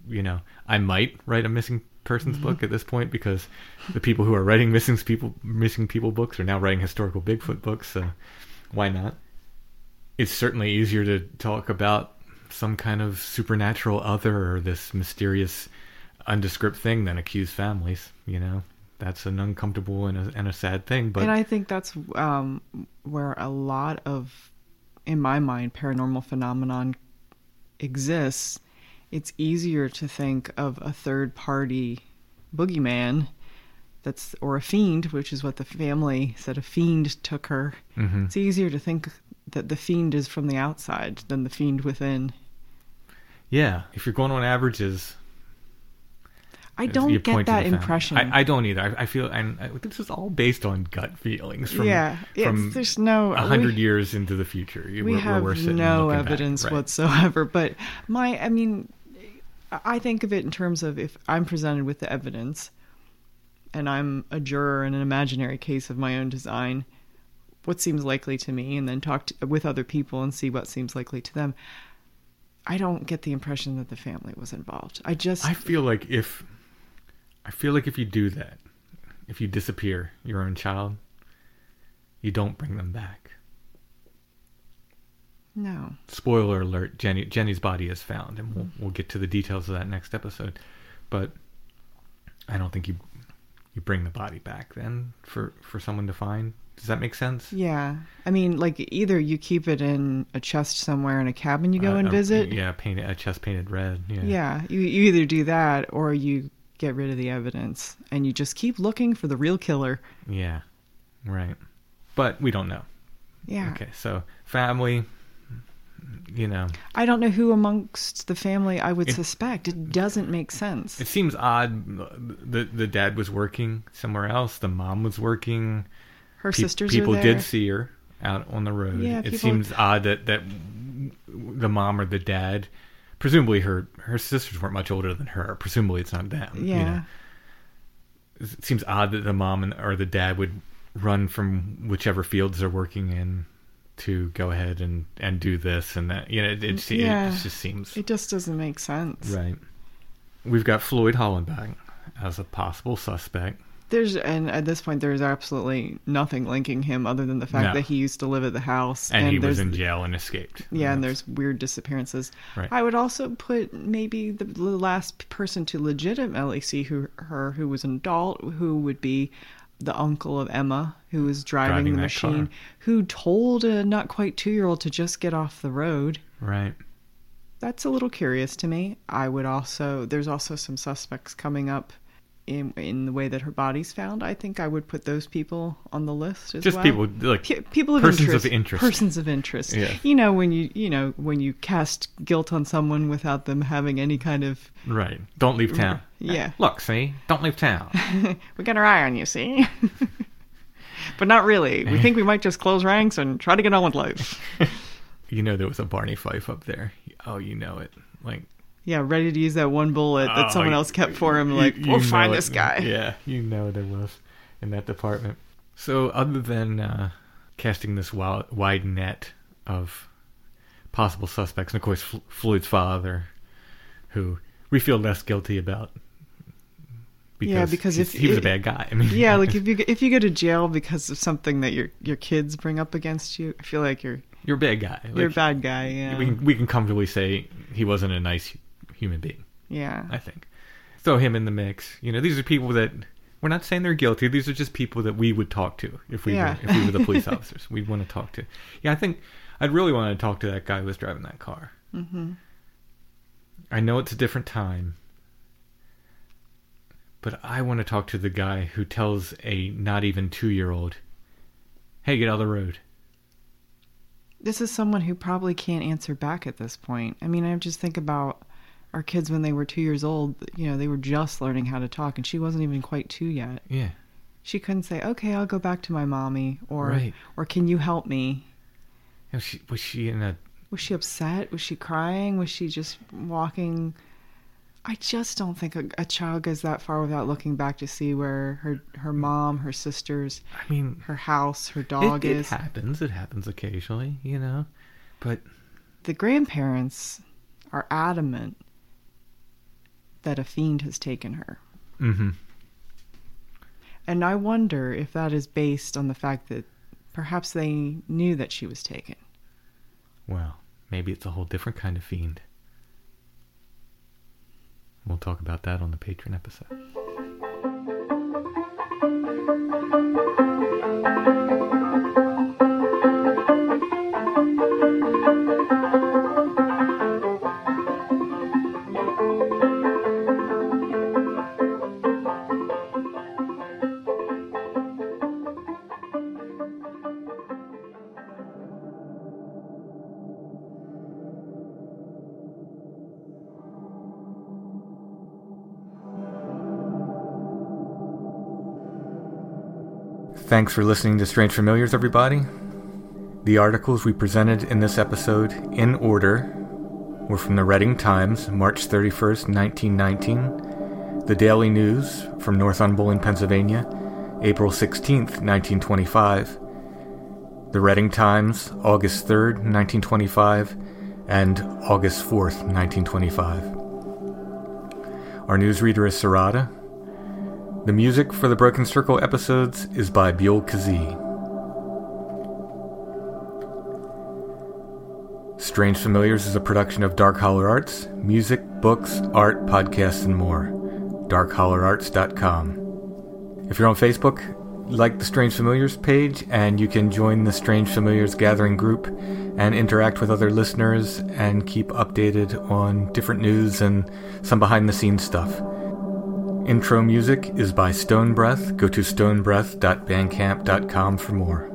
you know i might write a missing person's book at this point because the people who are writing (laughs) missing people missing people books are now writing historical bigfoot books so why not? It's certainly easier to talk about some kind of supernatural other or this mysterious undescript thing than accuse families you know? That's an uncomfortable and a, and a sad thing but and I think that's um, where a lot of, in my mind, paranormal phenomenon exists. It's easier to think of a third party boogeyman that's or a fiend, which is what the family said a fiend took her. Mhm. It's easier to think that the fiend is from the outside than the fiend within. yeah if you're going on averages I don't get that impression. I, I don't either I, I feel and I, this is all based on gut feelings from yeah, from there's no a hundred years into the future we where- have we're no back. evidence Right. whatsoever but my i mean i think of it in terms of if i'm presented with the evidence and i'm a juror in an imaginary case of my own design what seems likely to me and then talk to, with other people and see what seems likely to them i don't get the impression that the family was involved i just I feel like if I feel like if you do that, if you disappear your own child, you don't bring them back. no Spoiler alert: Jenny Jenny's body is found, and we'll we'll get to the details of that next episode. But I don't think you you bring the body back then for for someone to find. Does that make sense? Yeah. I mean, like either you keep it in a chest somewhere in a cabin you go Uh, and uh, visit. yeah, painted a chest painted red. Yeah. Yeah, you, you either do that or you get rid of the evidence and you just keep looking for the real killer. Yeah. Right. But we don't know. Yeah. Okay. So family. You know, I don't know who amongst the family I would It- suspect. It doesn't make sense. it seems odd. The the dad was working somewhere else. The mom was working. Her Pe- sisters people did see her out on the road. Yeah, it people- seems odd that that the mom or the dad, presumably her her sisters weren't much older than her. Presumably it's not them. you Yeah. know. It seems odd that the mom and, or the dad would run from whichever fields they're working in to go ahead and and do this and that. You know, it, it, Yeah. it just seems It just doesn't make sense. right. We've got Floyd Hollenbach as a possible suspect. There's and at this point there's absolutely nothing linking him other than the fact No. that he used to live at the house And, he was in jail and escaped. yeah, and That's- there's weird disappearances. Right. I would also put maybe the, the last person to legitimately see who her who was an adult who would be the uncle of Emma who was driving, Driving the machine car. who told a not quite 2-year-old to just get off the road. right. That's a little curious to me. I would also there's also some suspects coming up in in the way that her body's found. I think I would put those people on the list as Just well. people like Pe- people of persons interest. of interest. Persons of interest. Yeah. You know when you you know when you cast guilt on someone without them having any kind of Right. Don't leave town. Yeah. Look, see? Don't leave town. (laughs) we got our eye on you, see. (laughs) but not really. We think we might just close ranks and try to get on with life. (laughs) you know there was a Barney Fife up there. Oh, you know it. Like Yeah, ready to use that one bullet that oh, someone you- else kept for him. you- Like you we'll find it. this guy. Yeah, you know there was in that department. So other than uh, casting this wi- wide net of possible suspects, and of course Fl- Floyd's father, who we feel less guilty about. Because Yeah, because if- he was a bad guy. I mean, yeah, like (laughs) if you if you go to jail because of something that your your kids bring up against you, I feel like you're you're a bad guy. you're a bad guy. Yeah, We can, we can comfortably say he wasn't a nice human being. yeah, I think. Throw him in the mix. You know, these are people that we're not saying they're guilty. These are just people that we would talk to if we Yeah. were, if we were the police (laughs) officers. We'd want to talk to. Yeah, I think I'd really want to talk to that guy who was driving that car. Mm-hmm. I know it's a different time, but I want to talk to the guy who tells a not even two year old, "Hey, get out of the road." this is someone who probably can't answer back at this point. I mean, I just think about our kids when they were two years old. You know, they were just learning how to talk, and she wasn't even quite two yet. Yeah, She couldn't say, "Okay, I'll go back to my mommy," or Right. "or Can you help me?" was she, was she in a Was she upset? Was she crying? Was she just walking? I just don't think a, a child goes that far without looking back to see where her her mom, her sisters, I mean, her house, her dog is. it, it is. happens. It happens occasionally, you know. But the grandparents are adamant that a fiend has taken her. hmm And I wonder if that is based on the fact that perhaps they knew that she was taken. well, maybe it's a whole different kind of fiend. We'll talk about that on the Patreon episode. Thanks for listening to Strange Familiars, everybody. The articles we presented in this episode, in order, were from the Reading Times, March 31st, 1919, the Daily News from Northumberland, Pennsylvania, April 16th, 1925, the Reading Times, August 3rd, 1925, and August 4th, 1925. Our newsreader is Sarada. The music for the Broken Circle episodes is by Buell Kazee. Strange Familiars is a production of Dark Holler Arts, music, books, art, podcasts, and more. DarkHollerArts.com. If you're on Facebook, like the Strange Familiars page, and you can join the Strange Familiars gathering group and interact with other listeners and keep updated on different news and some behind the scenes stuff. Intro music is by Stone Breath. Go to stonebreath.bandcamp.com for more.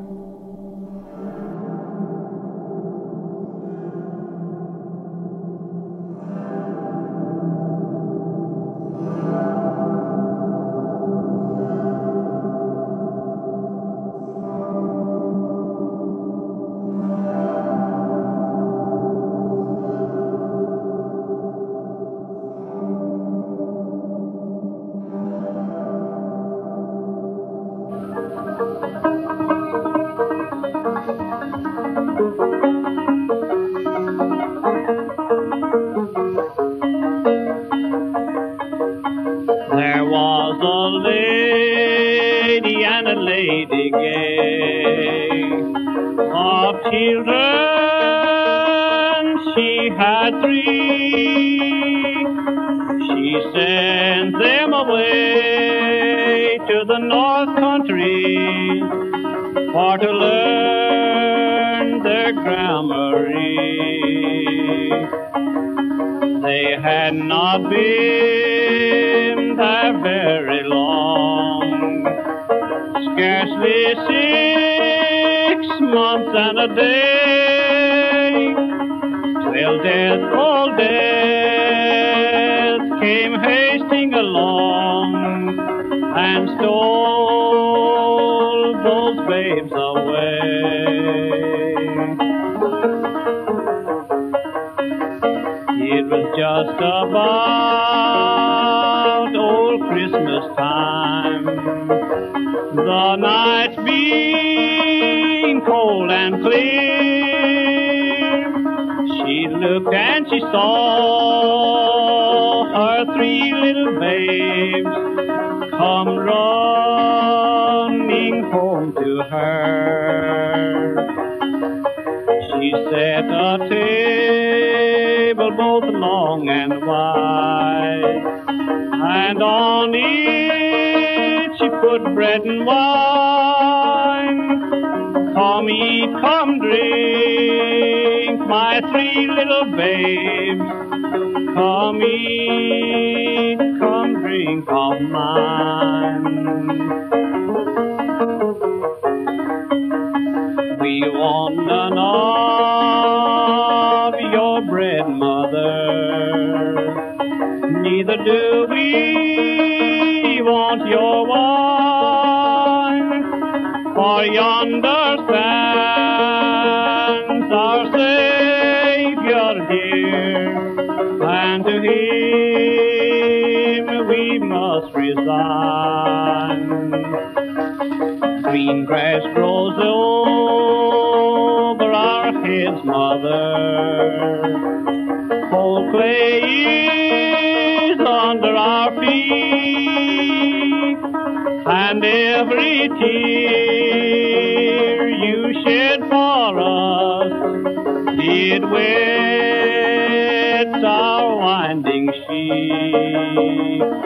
The night being cold and clear. She looked and she saw her three little babes come running home to her. She set a table both long and wide, and on it put bread and wine. Come eat, come drink, my three little babes. Come eat, come drink of mine. We want none of your bread, mother. Neither do we want your yonder stands our Savior dear, and to him we must resign. Green grass grows over our heads, mother. Cold clay is under our feet, and every tear it wets our winding sheet.